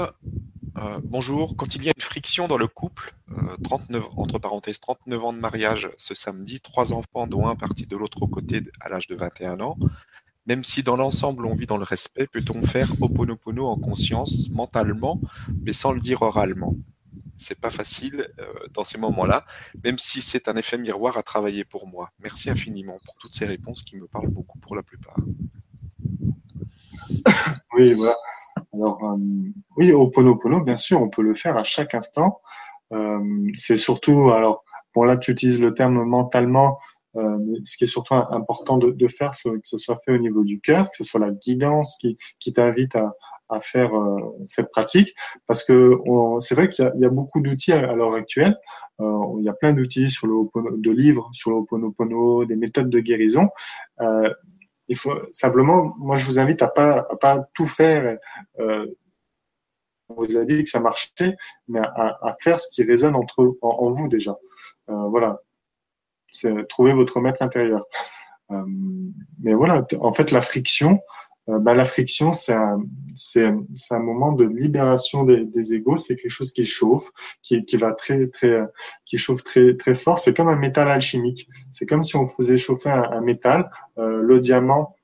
Euh, bonjour. Quand il y a une friction dans le couple, 39, euh, entre parenthèses 39 ans de mariage ce samedi, trois enfants dont un parti de l'autre côté à l'âge de 21 ans, même si dans l'ensemble on vit dans le respect, peut-on faire Oponopono en conscience, mentalement, mais sans le dire oralement? C'est pas facile euh, dans ces moments-là, même si c'est un effet miroir à travailler pour moi. Merci infiniment pour toutes ces réponses qui me parlent beaucoup pour la plupart. Oui, voilà. Alors, euh, oui, au Ponopono, bien sûr, on peut le faire à chaque instant. Euh, c'est surtout, alors, bon là, tu utilises le terme mentalement, euh, ce qui est surtout important de, de faire, c'est que ce soit fait au niveau du cœur, que ce soit la guidance qui, qui t'invite à, à faire euh, cette pratique, parce que c'est vrai qu'il y, a beaucoup d'outils à, l'heure actuelle. Euh, il y a plein d'outils sur le de livres sur le Ho'oponopono, des méthodes de guérison. Il faut simplement, moi, je vous invite à pas, pas tout faire. Euh, on vous a dit que ça marchait, mais à, faire ce qui résonne entre en, vous déjà. Euh, voilà, c'est trouver votre maître intérieur. Euh, mais voilà, en fait, la friction, bah, la friction, c'est un, un moment de libération des, des égaux. C'est quelque chose qui chauffe, qui, qui va très, très, qui chauffe très, très fort. C'est comme un métal alchimique. C'est comme si on faisait chauffer un, un métal. Euh, le diamant,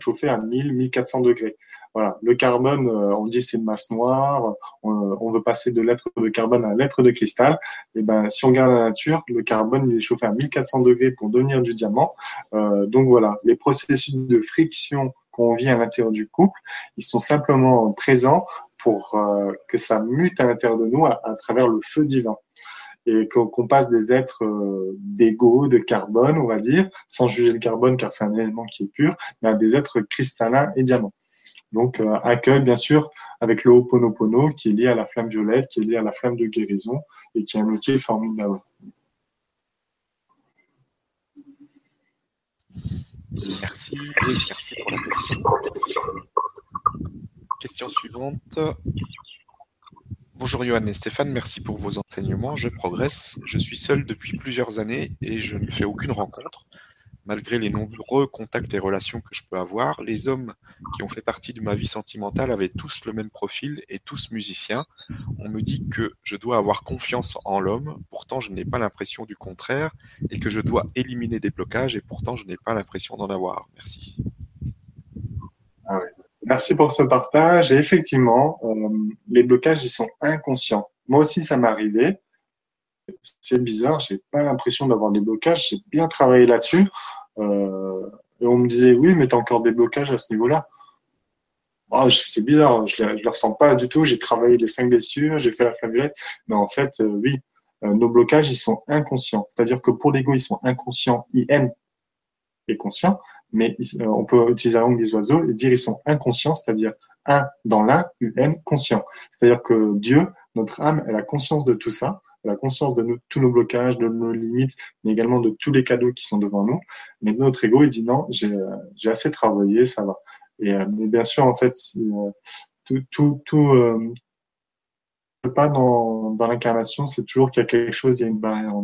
chauffé à 1000, 1400 degrés. Voilà. Le carbone, euh, on dit c'est une masse noire. On, veut passer de lettres de carbone à lettres de cristal. Et ben, si on regarde la nature, le carbone est chauffé à 1400 degrés pour devenir du diamant. Euh, donc voilà, les processus de friction qu'on vit à l'intérieur du couple, ils sont simplement présents pour euh, que ça mute à l'intérieur de nous à travers le feu divin et qu'on passe des êtres euh, d'ego, de carbone, on va dire, sans juger le carbone car c'est un élément qui est pur, mais à des êtres cristallins et diamants. Donc euh, accueil bien sûr avec le Ho'oponopono qui est lié à la flamme violette, qui est lié à la flamme de guérison et qui est un outil formidable. Merci, merci pour la question. Question suivante. Bonjour Johan et Stéphane, merci pour vos enseignements. Je progresse. Je suis seul depuis plusieurs années et je ne fais aucune rencontre. Malgré les nombreux contacts et relations que je peux avoir, les hommes qui ont fait partie de ma vie sentimentale avaient tous le même profil et tous musiciens. On me dit que je dois avoir confiance en l'homme, pourtant je n'ai pas l'impression du contraire, et que je dois éliminer des blocages, et pourtant je n'ai pas l'impression d'en avoir. Merci. Ah Merci pour ce partage. Et effectivement, euh, les blocages, ils sont inconscients. Moi aussi, ça m'est arrivé. c'est bizarre, j'ai pas l'impression d'avoir des blocages, j'ai bien travaillé là-dessus. Euh, et on me disait, oui, mais tu as encore des blocages à ce niveau-là. Oh, c'est bizarre, je ne les ressens pas du tout. J'ai travaillé les cinq blessures, j'ai fait la flavulette. Mais en fait, euh, oui, nos blocages, ils sont inconscients. C'est-à-dire que pour l'ego, ils sont inconscients. IN est conscient, mais euh, on peut utiliser la langue des oiseaux et dire ils sont inconscients, c'est-à-dire un dans l'un, UN conscient. C'est-à-dire que Dieu, notre âme, elle a conscience de tout ça, elle a conscience de tous nos blocages, de nos limites, mais également de tous les cadeaux qui sont devant nous. Mais notre ego, il dit non, j'ai assez travaillé, ça va. Et euh, mais bien sûr, en fait, euh, tout, tout, tout euh, pas dans, dans l'incarnation, c'est toujours qu'il y a quelque chose, il y a une barrière.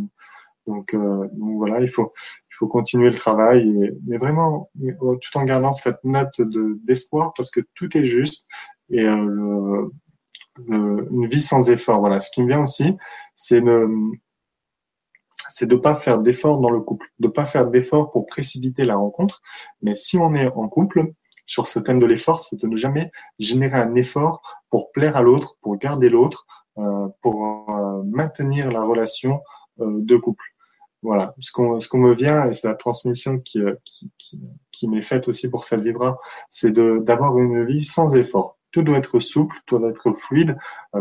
Donc, euh, voilà, il faut, il faut continuer le travail, et, mais vraiment tout en gardant cette note de d'espoir parce que tout est juste et euh, une vie sans effort. Voilà, ce qui me vient aussi, c'est de c'est de pas faire d'efforts dans le couple, de pas faire d'efforts pour précipiter la rencontre. Mais si on est en couple, sur ce thème de l'effort, c'est de ne jamais générer un effort pour plaire à l'autre, pour garder l'autre, euh, pour euh, maintenir la relation de couple. Voilà, ce qu'on ce qu'on me vient et c'est la transmission qui qui, qui, qui m'est faite aussi pour cette vibra, c'est d'avoir une vie sans effort. Tout doit être souple, tout doit être fluide,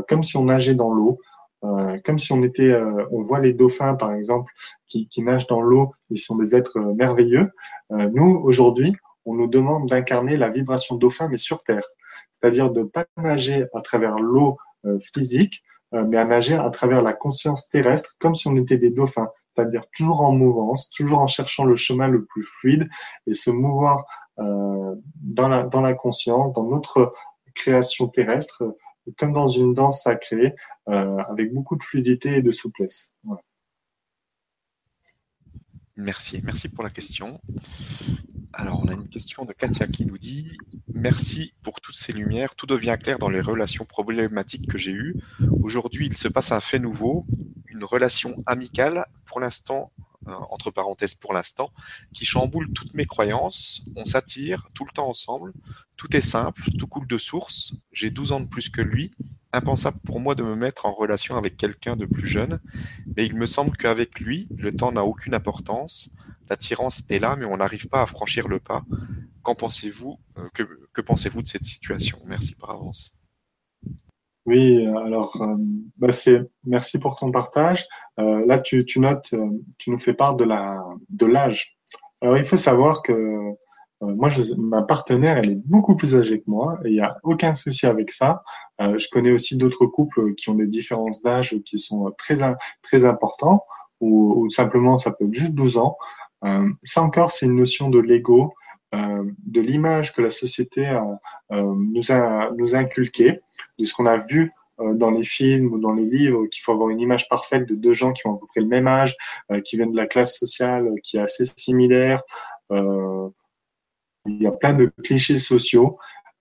comme si on nageait dans l'eau. Euh, comme si on était, euh, on voit les dauphins par exemple qui, qui nagent dans l'eau, ils sont des êtres merveilleux. Euh, nous aujourd'hui, on nous demande d'incarner la vibration dauphin mais sur terre, c'est-à-dire de pas nager à travers l'eau physique, mais à nager à travers la conscience terrestre comme si on était des dauphins, c'est-à-dire toujours en mouvance, toujours en cherchant le chemin le plus fluide et se mouvoir euh, dans, la, conscience, dans notre création terrestre, comme dans une danse sacrée, euh, avec beaucoup de fluidité et de souplesse. Merci, merci pour la question. Alors, on a une question de Katia qui nous dit Merci pour toutes ces lumières. Tout devient clair dans les relations problématiques que j'ai eues. Aujourd'hui, il se passe un fait nouveau, une relation amicale, pour l'instant, euh, entre parenthèses pour l'instant, qui chamboule toutes mes croyances. On s'attire tout le temps ensemble. Tout est simple, tout coule de source. J'ai 12 ans de plus que lui. Impensable pour moi de me mettre en relation avec quelqu'un de plus jeune, mais il me semble qu'avec lui, le temps n'a aucune importance. L'attirance est là, mais on n'arrive pas à franchir le pas. Qu'en pensez-vous euh, que, pensez-vous de cette situation? Merci par avance. Oui, alors, euh, bah merci pour ton partage. Euh, là, tu, notes, euh, tu nous fais part de la de l'âge. Alors, il faut savoir que euh, moi, je, ma partenaire, elle est beaucoup plus âgée que moi et il n'y a aucun souci avec ça. je connais aussi d'autres couples qui ont des différences d'âge qui sont très très importants ou, ou, simplement ça peut être juste 12 ans. ça encore, c'est une notion de l'ego. Euh, de l'image que la société euh, nous a nous a inculqué, de ce qu'on a vu euh, dans les films ou dans les livres, qu'il faut avoir une image parfaite de deux gens qui ont à peu près le même âge, qui viennent de la classe sociale qui est assez similaire. Il y a plein de clichés sociaux.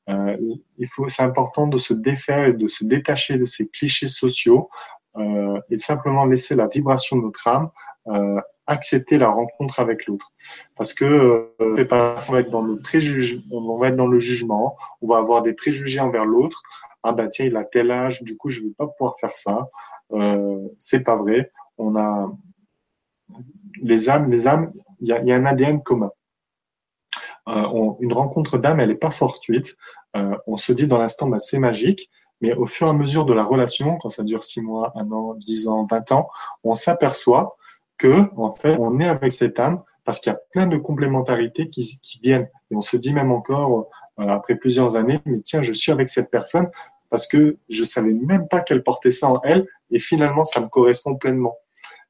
il faut, c'est important de se défaire et de se détacher de ces clichés sociaux euh, et simplement laisser la vibration de notre âme euh, accepter la rencontre avec l'autre. Parce que euh, on va être dans le préjuge, on va être dans le jugement, on va avoir des préjugés envers l'autre. Ah bah tiens, il a tel âge, du coup je vais pas pouvoir faire ça. Euh, c'est pas vrai. On a les âmes, les âmes, il y a, y a, un ADN commun. Euh, une rencontre d'âme, elle est pas fortuite. Euh, on se dit dans l'instant, bah, c'est magique. Mais au fur et à mesure de la relation, quand ça dure six mois, un an, dix ans, vingt ans, on s'aperçoit que en fait on est avec cette âme parce qu'il y a plein de complémentarités qui, viennent et on se dit même encore euh, après plusieurs années mais tiens je suis avec cette personne parce que je savais même pas qu'elle portait ça en elle et finalement ça me correspond pleinement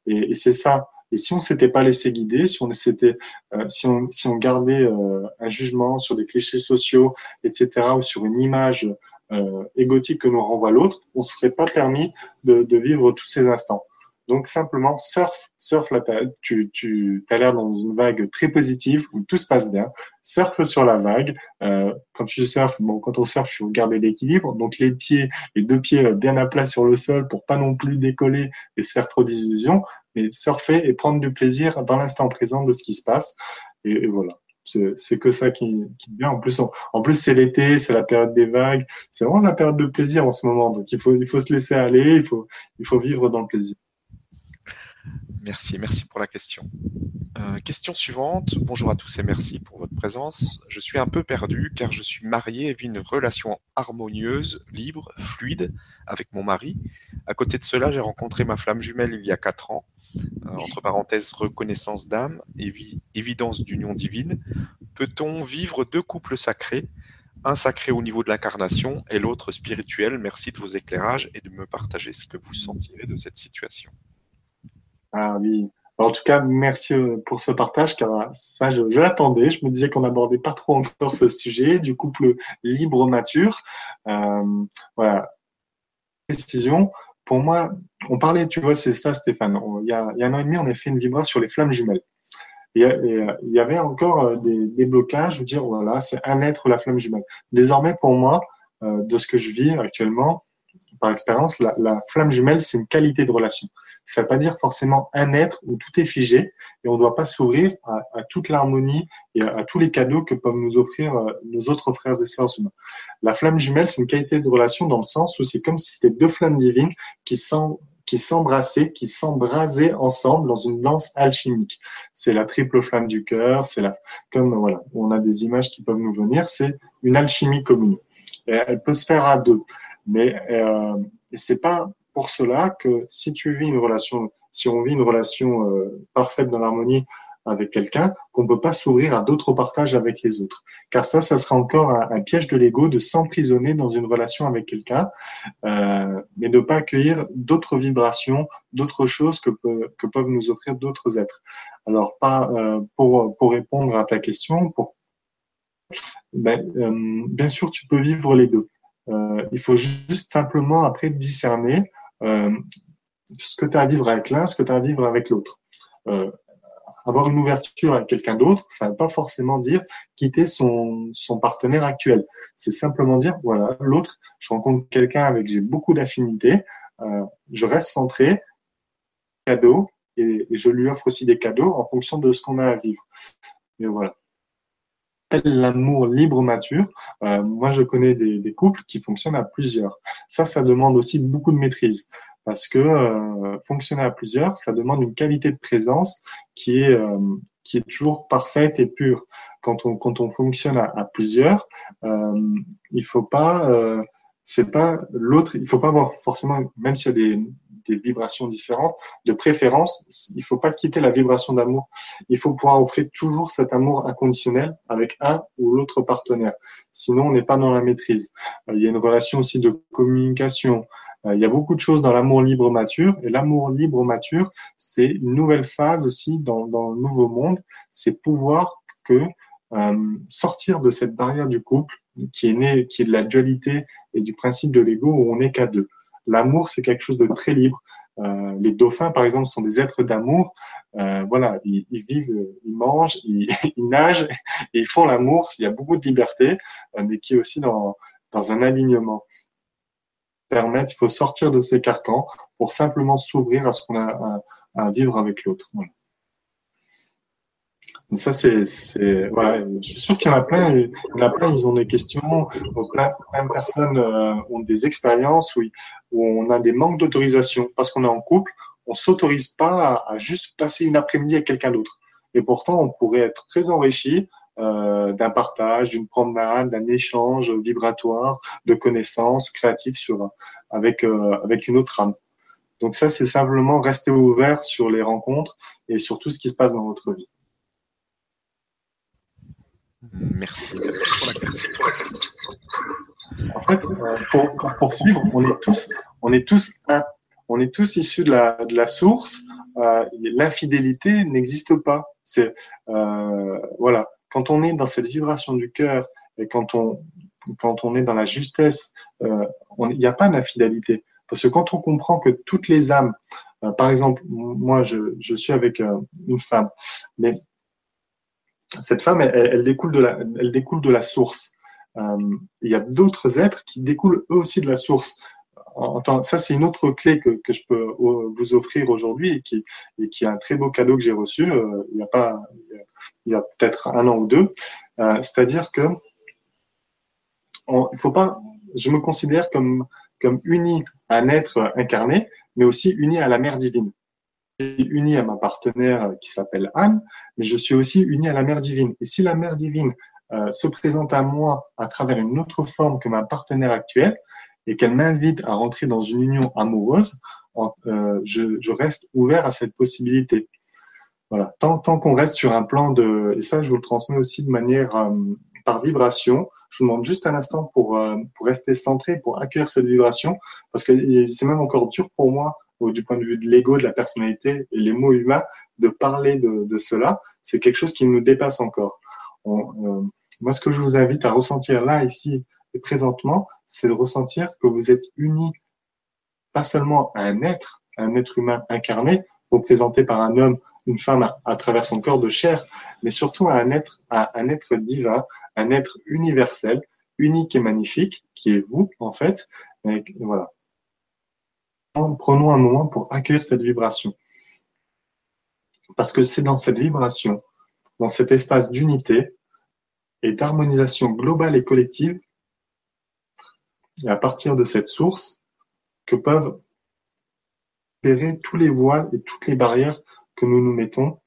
et c'est ça et si on s'était pas laissé guider si on s'était euh, si on gardait euh, un jugement sur des clichés sociaux etc ou sur une image euh, égotique que nous renvoie l'autre on se serait pas permis de vivre tous ces instants donc simplement surf, surf là, tu, tu as l'air dans une vague très positive où tout se passe bien. Surfe sur la vague. Euh, quand tu surfes, bon, quand on surfe, il faut garder l'équilibre. Donc les pieds, les deux pieds bien à plat sur le sol pour pas non plus décoller et se faire trop d'illusions, mais surfer et prendre du plaisir dans l'instant présent de ce qui se passe. Et, voilà c'est que ça qui, qui bien. En plus, en plus c'est l'été, c'est la période des vagues. C'est vraiment la période de plaisir en ce moment. Donc il faut, il faut se laisser aller, il faut, il faut vivre dans le plaisir. Merci, merci pour la question. Euh, question suivante. Bonjour à tous et merci pour votre présence. Je suis un peu perdu car je suis marié et vis une relation harmonieuse, libre, fluide avec mon mari. À côté de cela, j'ai rencontré ma flamme jumelle il y a quatre ans. Euh, entre parenthèses, reconnaissance d'âme, évidence d'union divine. Peut-on vivre deux couples sacrés? Un sacré au niveau de l'incarnation et l'autre spirituel. Merci de vos éclairages et de me partager ce que vous sentirez de cette situation. Ah oui. En tout cas, merci euh, pour ce partage, car ça, je, l'attendais. Je me disais qu'on n'abordait pas trop encore ce sujet du couple libre mature. Euh, voilà. Précision. Pour moi, on parlait, tu vois, c'est ça, Stéphane. il, y a, un an et demi, on a fait une vibra sur les flammes jumelles. Euh, il y avait encore euh, des, des blocages, dire voilà, c'est un être la flamme jumelle. Désormais, pour moi, euh, de ce que je vis actuellement, par expérience, la, la, flamme jumelle, c'est une qualité de relation. Ça ne veut pas dire forcément un être où tout est figé et on ne doit pas s'ouvrir à, à, toute l'harmonie et à, tous les cadeaux que peuvent nous offrir nos autres frères et sœurs humains. La flamme jumelle, c'est une qualité de relation dans le sens où c'est comme si c'était deux flammes divines qui s'embrassaient, qui s'embrasaient ensemble dans une danse alchimique. C'est la triple flamme du cœur, c'est la, comme voilà, on a des images qui peuvent nous venir, c'est une alchimie commune. elle peut se faire à deux, mais euh, c'est pas pour cela que si tu vis une relation, si on vit une relation euh, parfaite dans l'harmonie avec quelqu'un qu'on ne peut pas s'ouvrir à d'autres partages avec les autres. Car ça, ça sera encore un, piège de l'ego de s'emprisonner dans une relation avec quelqu'un, euh, mais de ne pas accueillir d'autres vibrations, d'autres choses que, que peuvent nous offrir d'autres êtres. Alors, pas, euh, pour, pour répondre à ta question, pour, ben, euh, bien sûr, tu peux vivre les deux. Euh, il faut juste simplement après discerner euh, ce que tu as à vivre avec l'un, ce que tu as à vivre avec l'autre. Euh, avoir une ouverture à quelqu'un d'autre, ça ne veut pas forcément dire quitter son, partenaire actuel. C'est simplement dire, voilà, l'autre, je rencontre quelqu'un avec j'ai beaucoup d'affinités, je reste centré, cadeau, et, je lui offre aussi des cadeaux en fonction de ce qu'on a à vivre. Mais voilà l'amour libre mature. Euh, moi, je connais des, des, couples qui fonctionnent à plusieurs. Ça, ça demande aussi beaucoup de maîtrise parce que euh, fonctionner à plusieurs, ça demande une qualité de présence qui est euh, qui est toujours parfaite et pure. Quand on quand on fonctionne à, à plusieurs, euh, il faut pas euh, c'est pas l'autre, il faut pas avoir forcément, même s'il y a des, des vibrations différentes, de préférence, il faut pas quitter la vibration d'amour. Il faut pouvoir offrir toujours cet amour inconditionnel avec un ou l'autre partenaire. Sinon, on n'est pas dans la maîtrise. Il y a une relation aussi de communication, euh, il y a beaucoup de choses dans l'amour libre mature. Et l'amour libre mature, c'est une nouvelle phase aussi dans, dans le nouveau monde. C'est pouvoir que euh, sortir de cette barrière du couple qui est née, qui est de la dualité et du principe de l'ego où on n'est qu'à deux. L'amour, c'est quelque chose de très libre. Euh, les dauphins, par exemple, sont des êtres d'amour. Euh, voilà, ils, ils, vivent, ils mangent, ils, ils, nagent et ils font l'amour. Il y a beaucoup de liberté, euh, mais qui est aussi dans, dans un alignement permettre, il faut sortir de ces carcans pour simplement s'ouvrir à ce qu'on a à, vivre avec l'autre. Ça, c'est, voilà. Je suis sûr qu'il y en a plein, il y en a plein, ils ont des questions, plein, plein de personnes euh, ont des expériences où, où on a des manques d'autorisation parce qu'on est en couple, on s'autorise pas à, à juste passer une après-midi avec quelqu'un d'autre. Et pourtant, on pourrait être très enrichi euh, d'un partage, d'une promenade, d'un échange vibratoire de connaissances créatives sur, avec, euh, avec une autre âme. Donc ça, c'est simplement rester ouvert sur les rencontres et sur tout ce qui se passe dans votre vie. Merci, merci pour la question. En fait, pour, pour poursuivre, on est tous, on est tous un. On est tous issus de la, de la source. Euh, L'infidélité n'existe pas. C'est euh, voilà quand on est dans cette vibration du cœur et quand on, quand on est dans la justesse, euh, il n'y a pas d'infidélité. Parce que quand on comprend que toutes les âmes, euh, par exemple, moi je, je suis avec euh, une femme, mais cette femme, elle, elle, découle, de la, elle découle de la source. Euh, il y a d'autres êtres qui découlent eux aussi de la source. ça, c'est une autre clé que, que je peux euh, vous offrir aujourd'hui et qui, et qui est un très beau cadeau que j'ai reçu. Euh, il n'y a pas, il y a peut-être un an ou deux. Euh, c'est-à-dire que on, il faut pas. Je me considère comme comme uni à un être incarné, mais aussi uni à la mère divine. Uni à ma partenaire qui s'appelle Anne, mais je suis aussi uni à la mère divine. Et si la mère divine euh, se présente à moi à travers une autre forme que ma partenaire actuelle et qu'elle m'invite à rentrer dans une union amoureuse, euh, je, reste ouvert à cette possibilité. Voilà. Tant, qu'on reste sur un plan de, et ça, je vous le transmets aussi de manière euh, par vibration. Je vous demande juste un instant pour, euh, pour rester centré, pour accueillir cette vibration, parce que c'est même encore dur pour moi, du point de vue de l'ego, de la personnalité et les mots humains, de parler de, de cela. C'est quelque chose qui nous dépasse encore. On, moi, ce que je vous invite à ressentir là, ici et présentement, c'est de ressentir que vous êtes unis pas seulement à un être, un être humain incarné, représenté par un homme, une femme à, travers son corps de chair, mais surtout à un être, à un être divin, un être universel, unique et magnifique, qui est vous, en fait. Et voilà. Prenons un moment pour accueillir cette vibration. Parce que c'est dans cette vibration, dans cet espace d'unité, et d'harmonisation globale et collective, et à partir de cette source, que peuvent opérer tous les voiles et toutes les barrières que nous nous mettons,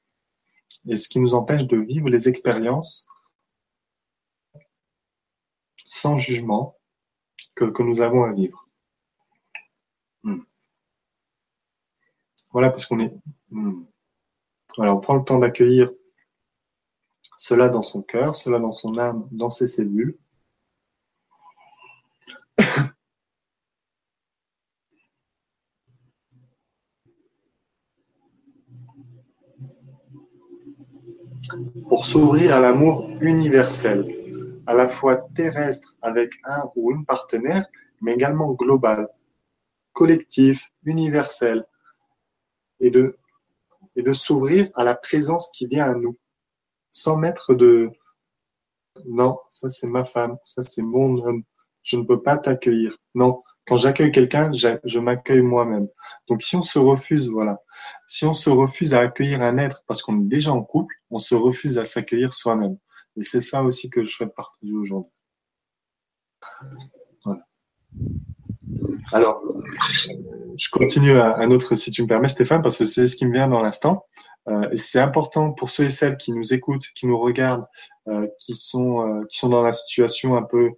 et ce qui nous empêche de vivre les expériences sans jugement que, que nous avons à vivre. Voilà, parce qu'on est. Hmm. Voilà, on prend le temps d'accueillir cela dans son cœur, cela dans son âme, dans ses cellules. pour s'ouvrir à l'amour universel, à la fois terrestre avec un ou une partenaire, mais également global, collectif, universel, et de, et de s'ouvrir à la présence qui vient à nous sans mettre de non, ça c'est ma femme, ça c'est mon homme, je ne peux pas t'accueillir. Non, quand j'accueille quelqu'un, je m'accueille moi-même. Donc si on se refuse, voilà, si on se refuse à accueillir un être parce qu'on est déjà en couple, on se refuse à s'accueillir soi-même. Et c'est ça aussi que je souhaite partager aujourd'hui. Voilà. Alors, je continue un autre, si tu me permets, Stéphane, parce que c'est ce qui me vient dans l'instant. Euh, c'est important pour ceux et celles qui nous écoutent, qui nous regardent, euh, qui sont euh, qui sont dans la situation un peu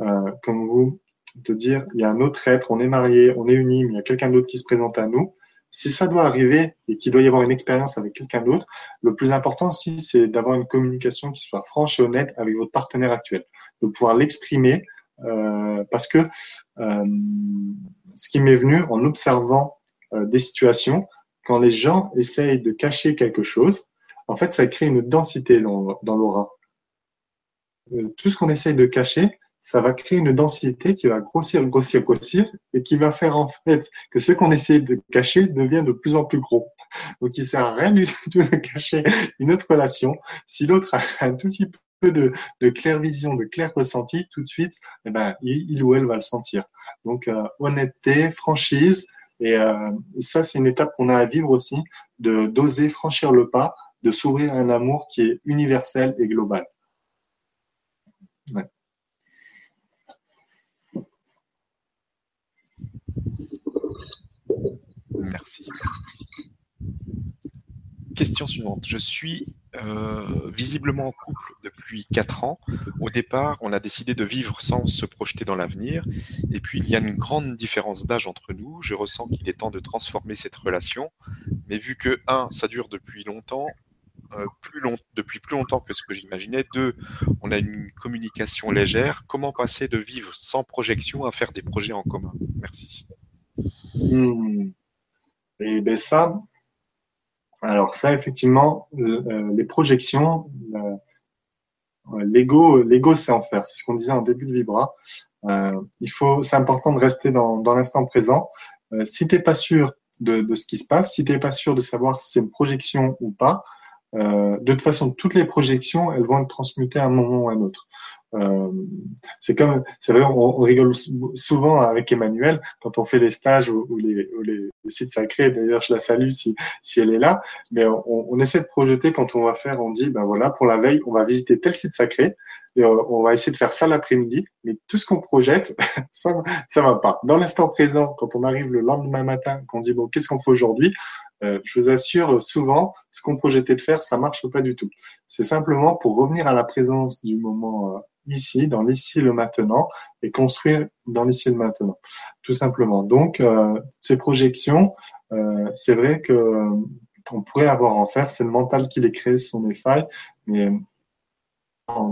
euh, comme vous, de dire il y a un autre être, on est marié, on est unis, mais il y a quelqu'un d'autre qui se présente à nous. Si ça doit arriver et qu'il doit y avoir une expérience avec quelqu'un d'autre, le plus important aussi, c'est d'avoir une communication qui soit franche et honnête avec votre partenaire actuel, de pouvoir l'exprimer, parce que euh, ce qui m'est venu en observant euh, des situations, quand les gens essayent de cacher quelque chose, en fait, ça crée une densité dans, l'aura. tout ce qu'on essaye de cacher, ça va créer une densité qui va grossir, grossir, grossir, et qui va faire en fait que ce qu'on essaie de cacher devient de plus en plus gros. Donc, il sert à rien du tout de cacher une autre relation. Si l'autre a un tout petit peu de, de claire vision, de clair ressenti, tout de suite, eh ben, il, ou elle va le sentir. Donc, euh, honnêteté, franchise, et, euh, et ça, c'est une étape qu'on a à vivre aussi, de d'oser franchir le pas, de s'ouvrir à un amour qui est universel et global. Merci. Question suivante. Je suis euh, visiblement en couple depuis 4 ans. Au départ, on a décidé de vivre sans se projeter dans l'avenir. Et puis, il y a une grande différence d'âge entre nous. Je ressens qu'il est temps de transformer cette relation. Mais vu que, un, ça dure depuis longtemps, euh, depuis plus longtemps que ce que j'imaginais. Deux, on a une communication légère. Comment passer de vivre sans projection à faire des projets en commun? Merci. Hmm. Et ben ça, alors ça effectivement, euh, les projections, euh, l'ego, l'ego c'est en faire. C'est ce qu'on disait en début de Vibra. Euh, il faut, c'est important de rester dans, l'instant présent. Euh, si t'es pas sûr de, ce qui se passe, si t'es pas sûr de savoir si c'est une projection ou pas, euh, de toute façon, toutes les projections, elles vont être transmutées à un moment ou à un autre. Euh, c'est comme, c'est vrai, on, rigole souvent avec Emmanuel quand on fait les stages ou, les, sites sacrés. D'ailleurs, je la salue si, si elle est là. Mais on, on, essaie de projeter quand on va faire, on dit, ben voilà, pour la veille, on va visiter tel site sacré. Et on va essayer de faire ça l'après-midi, mais tout ce qu'on projette, ça, ça va pas. Dans l'instant présent, quand on arrive le lendemain matin, qu'on dit bon, qu'est-ce qu'on fait aujourd'hui euh, Je vous assure, souvent, ce qu'on projetait de faire, ça marche pas du tout. C'est simplement pour revenir à la présence du moment euh, ici, dans l'ici le maintenant, et construire dans l'ici le maintenant, tout simplement. Donc, euh, ces projections, euh, c'est vrai que on pourrait avoir en faire, c'est le mental qui les crée, son des failles, mais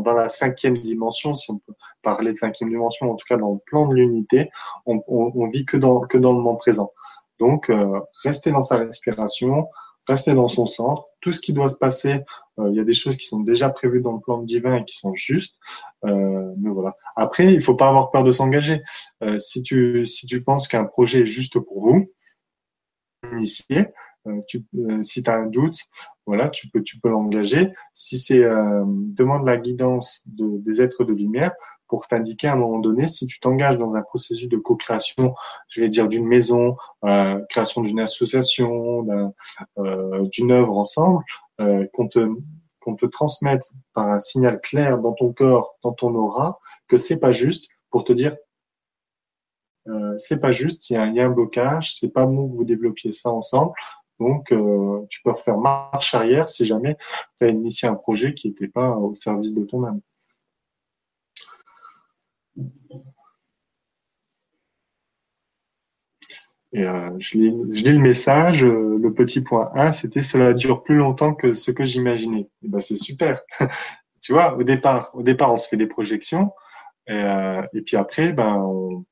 dans la cinquième dimension, si on peut parler de cinquième dimension, en tout cas dans le plan de l'unité, on, on, vit que dans, le moment présent. Donc, euh, rester dans sa respiration, rester dans son centre. Tout ce qui doit se passer, euh, il y a des choses qui sont déjà prévues dans le plan divin et qui sont justes. Euh, mais voilà. Après, il faut pas avoir peur de s'engager. Euh, si tu penses qu'un projet est juste pour vous, euh, euh, si tu as un doute, voilà, tu peux, tu peux l'engager. Si c'est euh, demande la guidance de, des êtres de lumière pour t'indiquer à un moment donné si tu t'engages dans un processus de co-création, je vais dire d'une maison, euh, création d'une association, d'une œuvre ensemble, qu'on te qu'on te transmette par un signal clair dans ton corps, dans ton aura, que c'est pas juste pour te dire euh, c'est pas juste, il y, a, il y a un blocage, c'est pas bon que vous développiez ça ensemble. Donc, euh, tu peux refaire marche arrière si jamais tu as initié un projet qui n'était pas au service de ton âme. Et euh, je, lis, le message. Euh, le petit point 1, c'était cela dure plus longtemps que ce que j'imaginais. Et ben c'est super. tu vois, au départ, au départ, on se fait des projections, et, et puis après, ben on,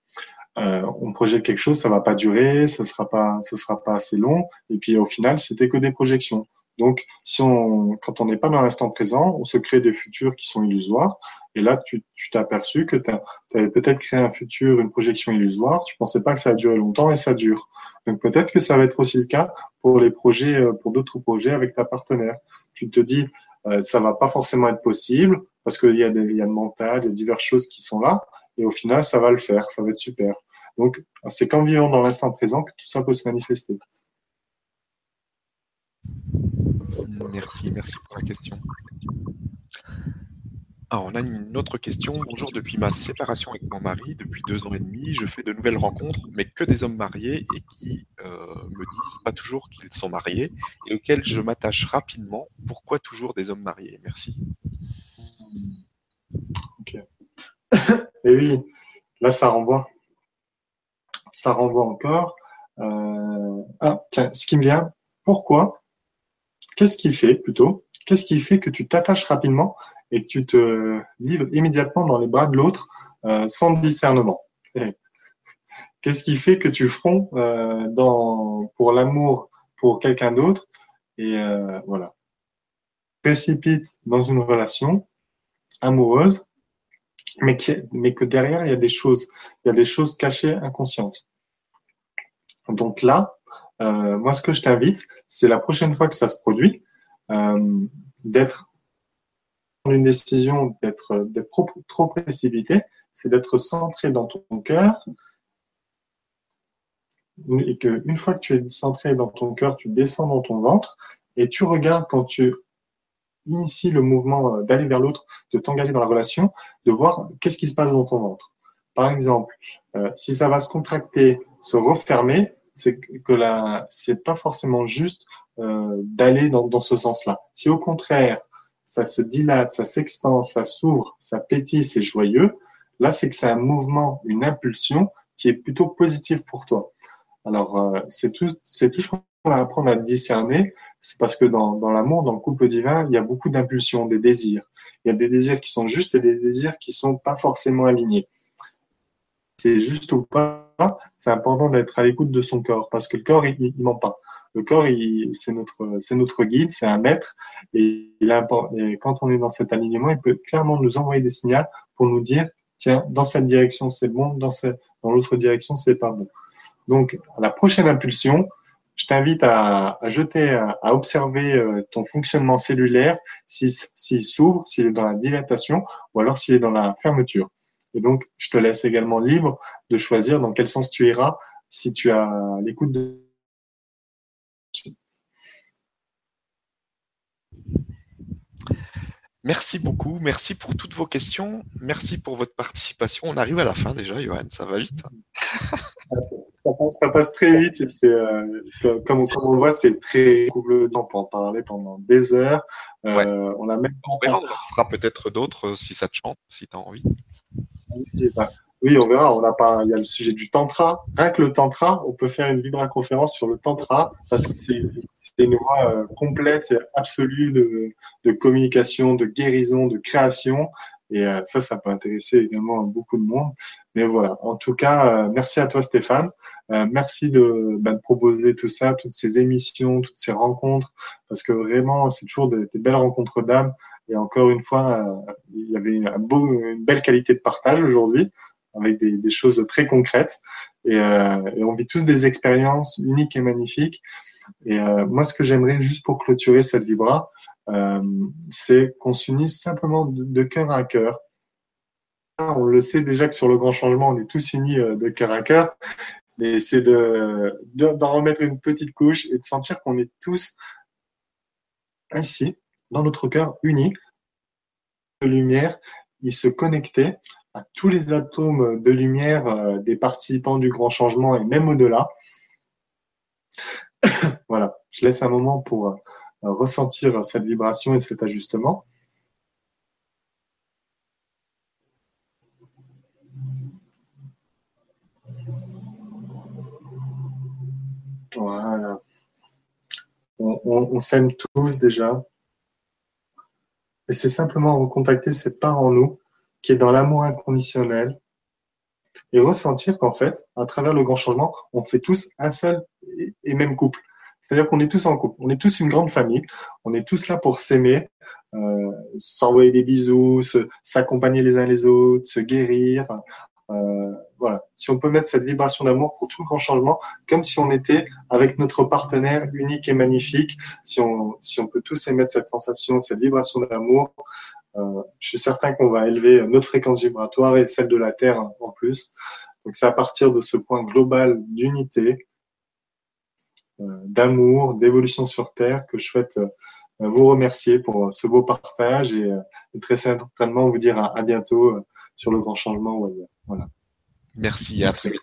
euh, on projette quelque chose, ça va pas durer, ça sera pas, ça sera pas assez long. Et puis au final, c'était que des projections. Donc, si on, quand on n'est pas dans l'instant présent, on se crée des futurs qui sont illusoires. Et là, tu t'es aperçu que tu avais peut-être créé un futur, une projection illusoire. Tu pensais pas que ça a duré longtemps et ça dure. Donc peut-être que ça va être aussi le cas pour les projets, euh, pour d'autres projets avec ta partenaire. Tu te dis, euh, ça va pas forcément être possible parce qu'il y a des, y a le mental, il y a diverses choses qui sont là. Et au final, ça va le faire, ça va être super. Donc, c'est qu'en vivant dans l'instant présent que tout ça peut se manifester. Merci, merci pour la question. Alors, on a une autre question. Bonjour, depuis ma séparation avec mon mari, depuis deux ans et demi, je fais de nouvelles rencontres, mais que des hommes mariés et qui euh, me disent pas toujours qu'ils sont mariés et auxquels je m'attache rapidement. Pourquoi toujours des hommes mariés? Merci. Ok. et oui, là, ça renvoie ça renvoie encore. Euh, ah, tiens, ce qui me vient, pourquoi? Qu'est-ce qui fait plutôt? Qu'est-ce qui fait que tu t'attaches rapidement et que tu te livres immédiatement dans les bras de l'autre euh, sans discernement? Qu'est-ce qui fait que tu fronds euh, dans, pour l'amour pour quelqu'un d'autre et euh, voilà. Précipite dans une relation amoureuse mais, mais que derrière, il y a des choses, il y a des choses cachées, inconscientes. Donc là, euh, moi, ce que je t'invite, c'est la prochaine fois que ça se produit, euh, d'être une décision, d'être trop, trop précipité, c'est d'être centré dans ton cœur et que une fois que tu es centré dans ton cœur, tu descends dans ton ventre et tu regardes quand tu initie le mouvement euh, d'aller vers l'autre, de t'engager dans la relation, de voir qu'est-ce qui se passe dans ton ventre. Par exemple, euh, si ça va se contracter, se refermer, c'est que là, c'est pas forcément juste euh, d'aller dans, ce sens-là. Si au contraire, ça se dilate, ça s'expanse, ça s'ouvre, ça pétille, c'est joyeux, là, c'est que c'est un mouvement, une impulsion qui est plutôt positive pour toi. Alors, c'est tout, c'est tout ce qu'on va apprendre à discerner. C'est parce que dans, l'amour, dans le couple divin, il y a beaucoup d'impulsions, des désirs. Il y a des désirs qui sont justes et des désirs qui sont pas forcément alignés. C'est juste ou pas, c'est important d'être à l'écoute de son corps parce que le corps, il, il ment pas. Le corps, c'est notre, guide, c'est un maître et, quand on est dans cet alignement, il peut clairement nous envoyer des signaux pour nous dire, tiens, dans cette direction, c'est bon, dans l'autre direction, c'est pas bon. Donc, la prochaine impulsion, je t'invite à, jeter, à, observer euh, ton fonctionnement cellulaire, s'il s'ouvre, s'il est dans la dilatation ou alors s'il est dans la fermeture. Et donc, je te laisse également libre de choisir dans quel sens tu iras si tu as l'écoute de. Merci beaucoup, merci pour toutes vos questions, merci pour votre participation. On arrive à la fin déjà, Johan, ça va vite. ça, passe, très vite. C'est, euh, comme, on le voit, c'est très. On peut en parler pendant des heures. Euh, on a même. On verra, on en fera peut-être d'autres si ça te chante, si tu as envie. Bah, oui, on verra. On a pas, il y a le sujet du tantra. Rien que le tantra, on peut faire une vibra conférence sur le tantra parce que c'est une voie euh, complète, absolue de, de, communication, de guérison, de création. Et euh, ça, ça peut intéresser également beaucoup de monde. Mais voilà. En tout cas, euh, merci à toi, Stéphane. merci de, bah, de, proposer tout ça, toutes ces émissions, toutes ces rencontres, parce que vraiment, c'est toujours des, belles rencontres d'âme. Et encore une fois, il y avait une, une belle qualité de partage aujourd'hui avec des, des, choses très concrètes. Et, euh, et, on vit tous des expériences uniques et magnifiques. Et euh, moi, ce que j'aimerais juste pour clôturer cette vibra, euh, c'est qu'on s'unisse simplement de, cœur à cœur. On le sait déjà que sur le grand changement, on est tous unis euh, de cœur à cœur. Et c'est de, d'en remettre une petite couche et de sentir qu'on est tous ici, dans notre cœur, unis, de lumière, et se connecter tous les atomes de lumière des participants du grand changement et même au-delà. voilà, je laisse un moment pour euh, ressentir cette vibration et cet ajustement. Voilà. On, on s'aime tous déjà. Et c'est simplement recontacter cette part en nous qui est dans l'amour inconditionnel, et ressentir qu'en fait, à travers le grand changement, on fait tous un seul et même couple. C'est-à-dire qu'on est tous en couple, on est tous une grande famille, on est tous là pour s'aimer, euh, s'envoyer des bisous, s'accompagner les uns les autres, se guérir. Euh, voilà. Si on peut mettre cette vibration d'amour pour tout grand changement, comme si on était avec notre partenaire unique et magnifique, si on, si on peut tous émettre cette sensation, cette vibration d'amour, je suis certain qu'on va élever notre fréquence vibratoire et celle de la Terre en plus. Donc c'est à partir de ce point global d'unité, euh, d'amour, d'évolution sur Terre que je souhaite euh, vous remercier pour ce beau partage et, très certainement vous dire à, bientôt sur le grand changement. Voilà. Merci, à très vite.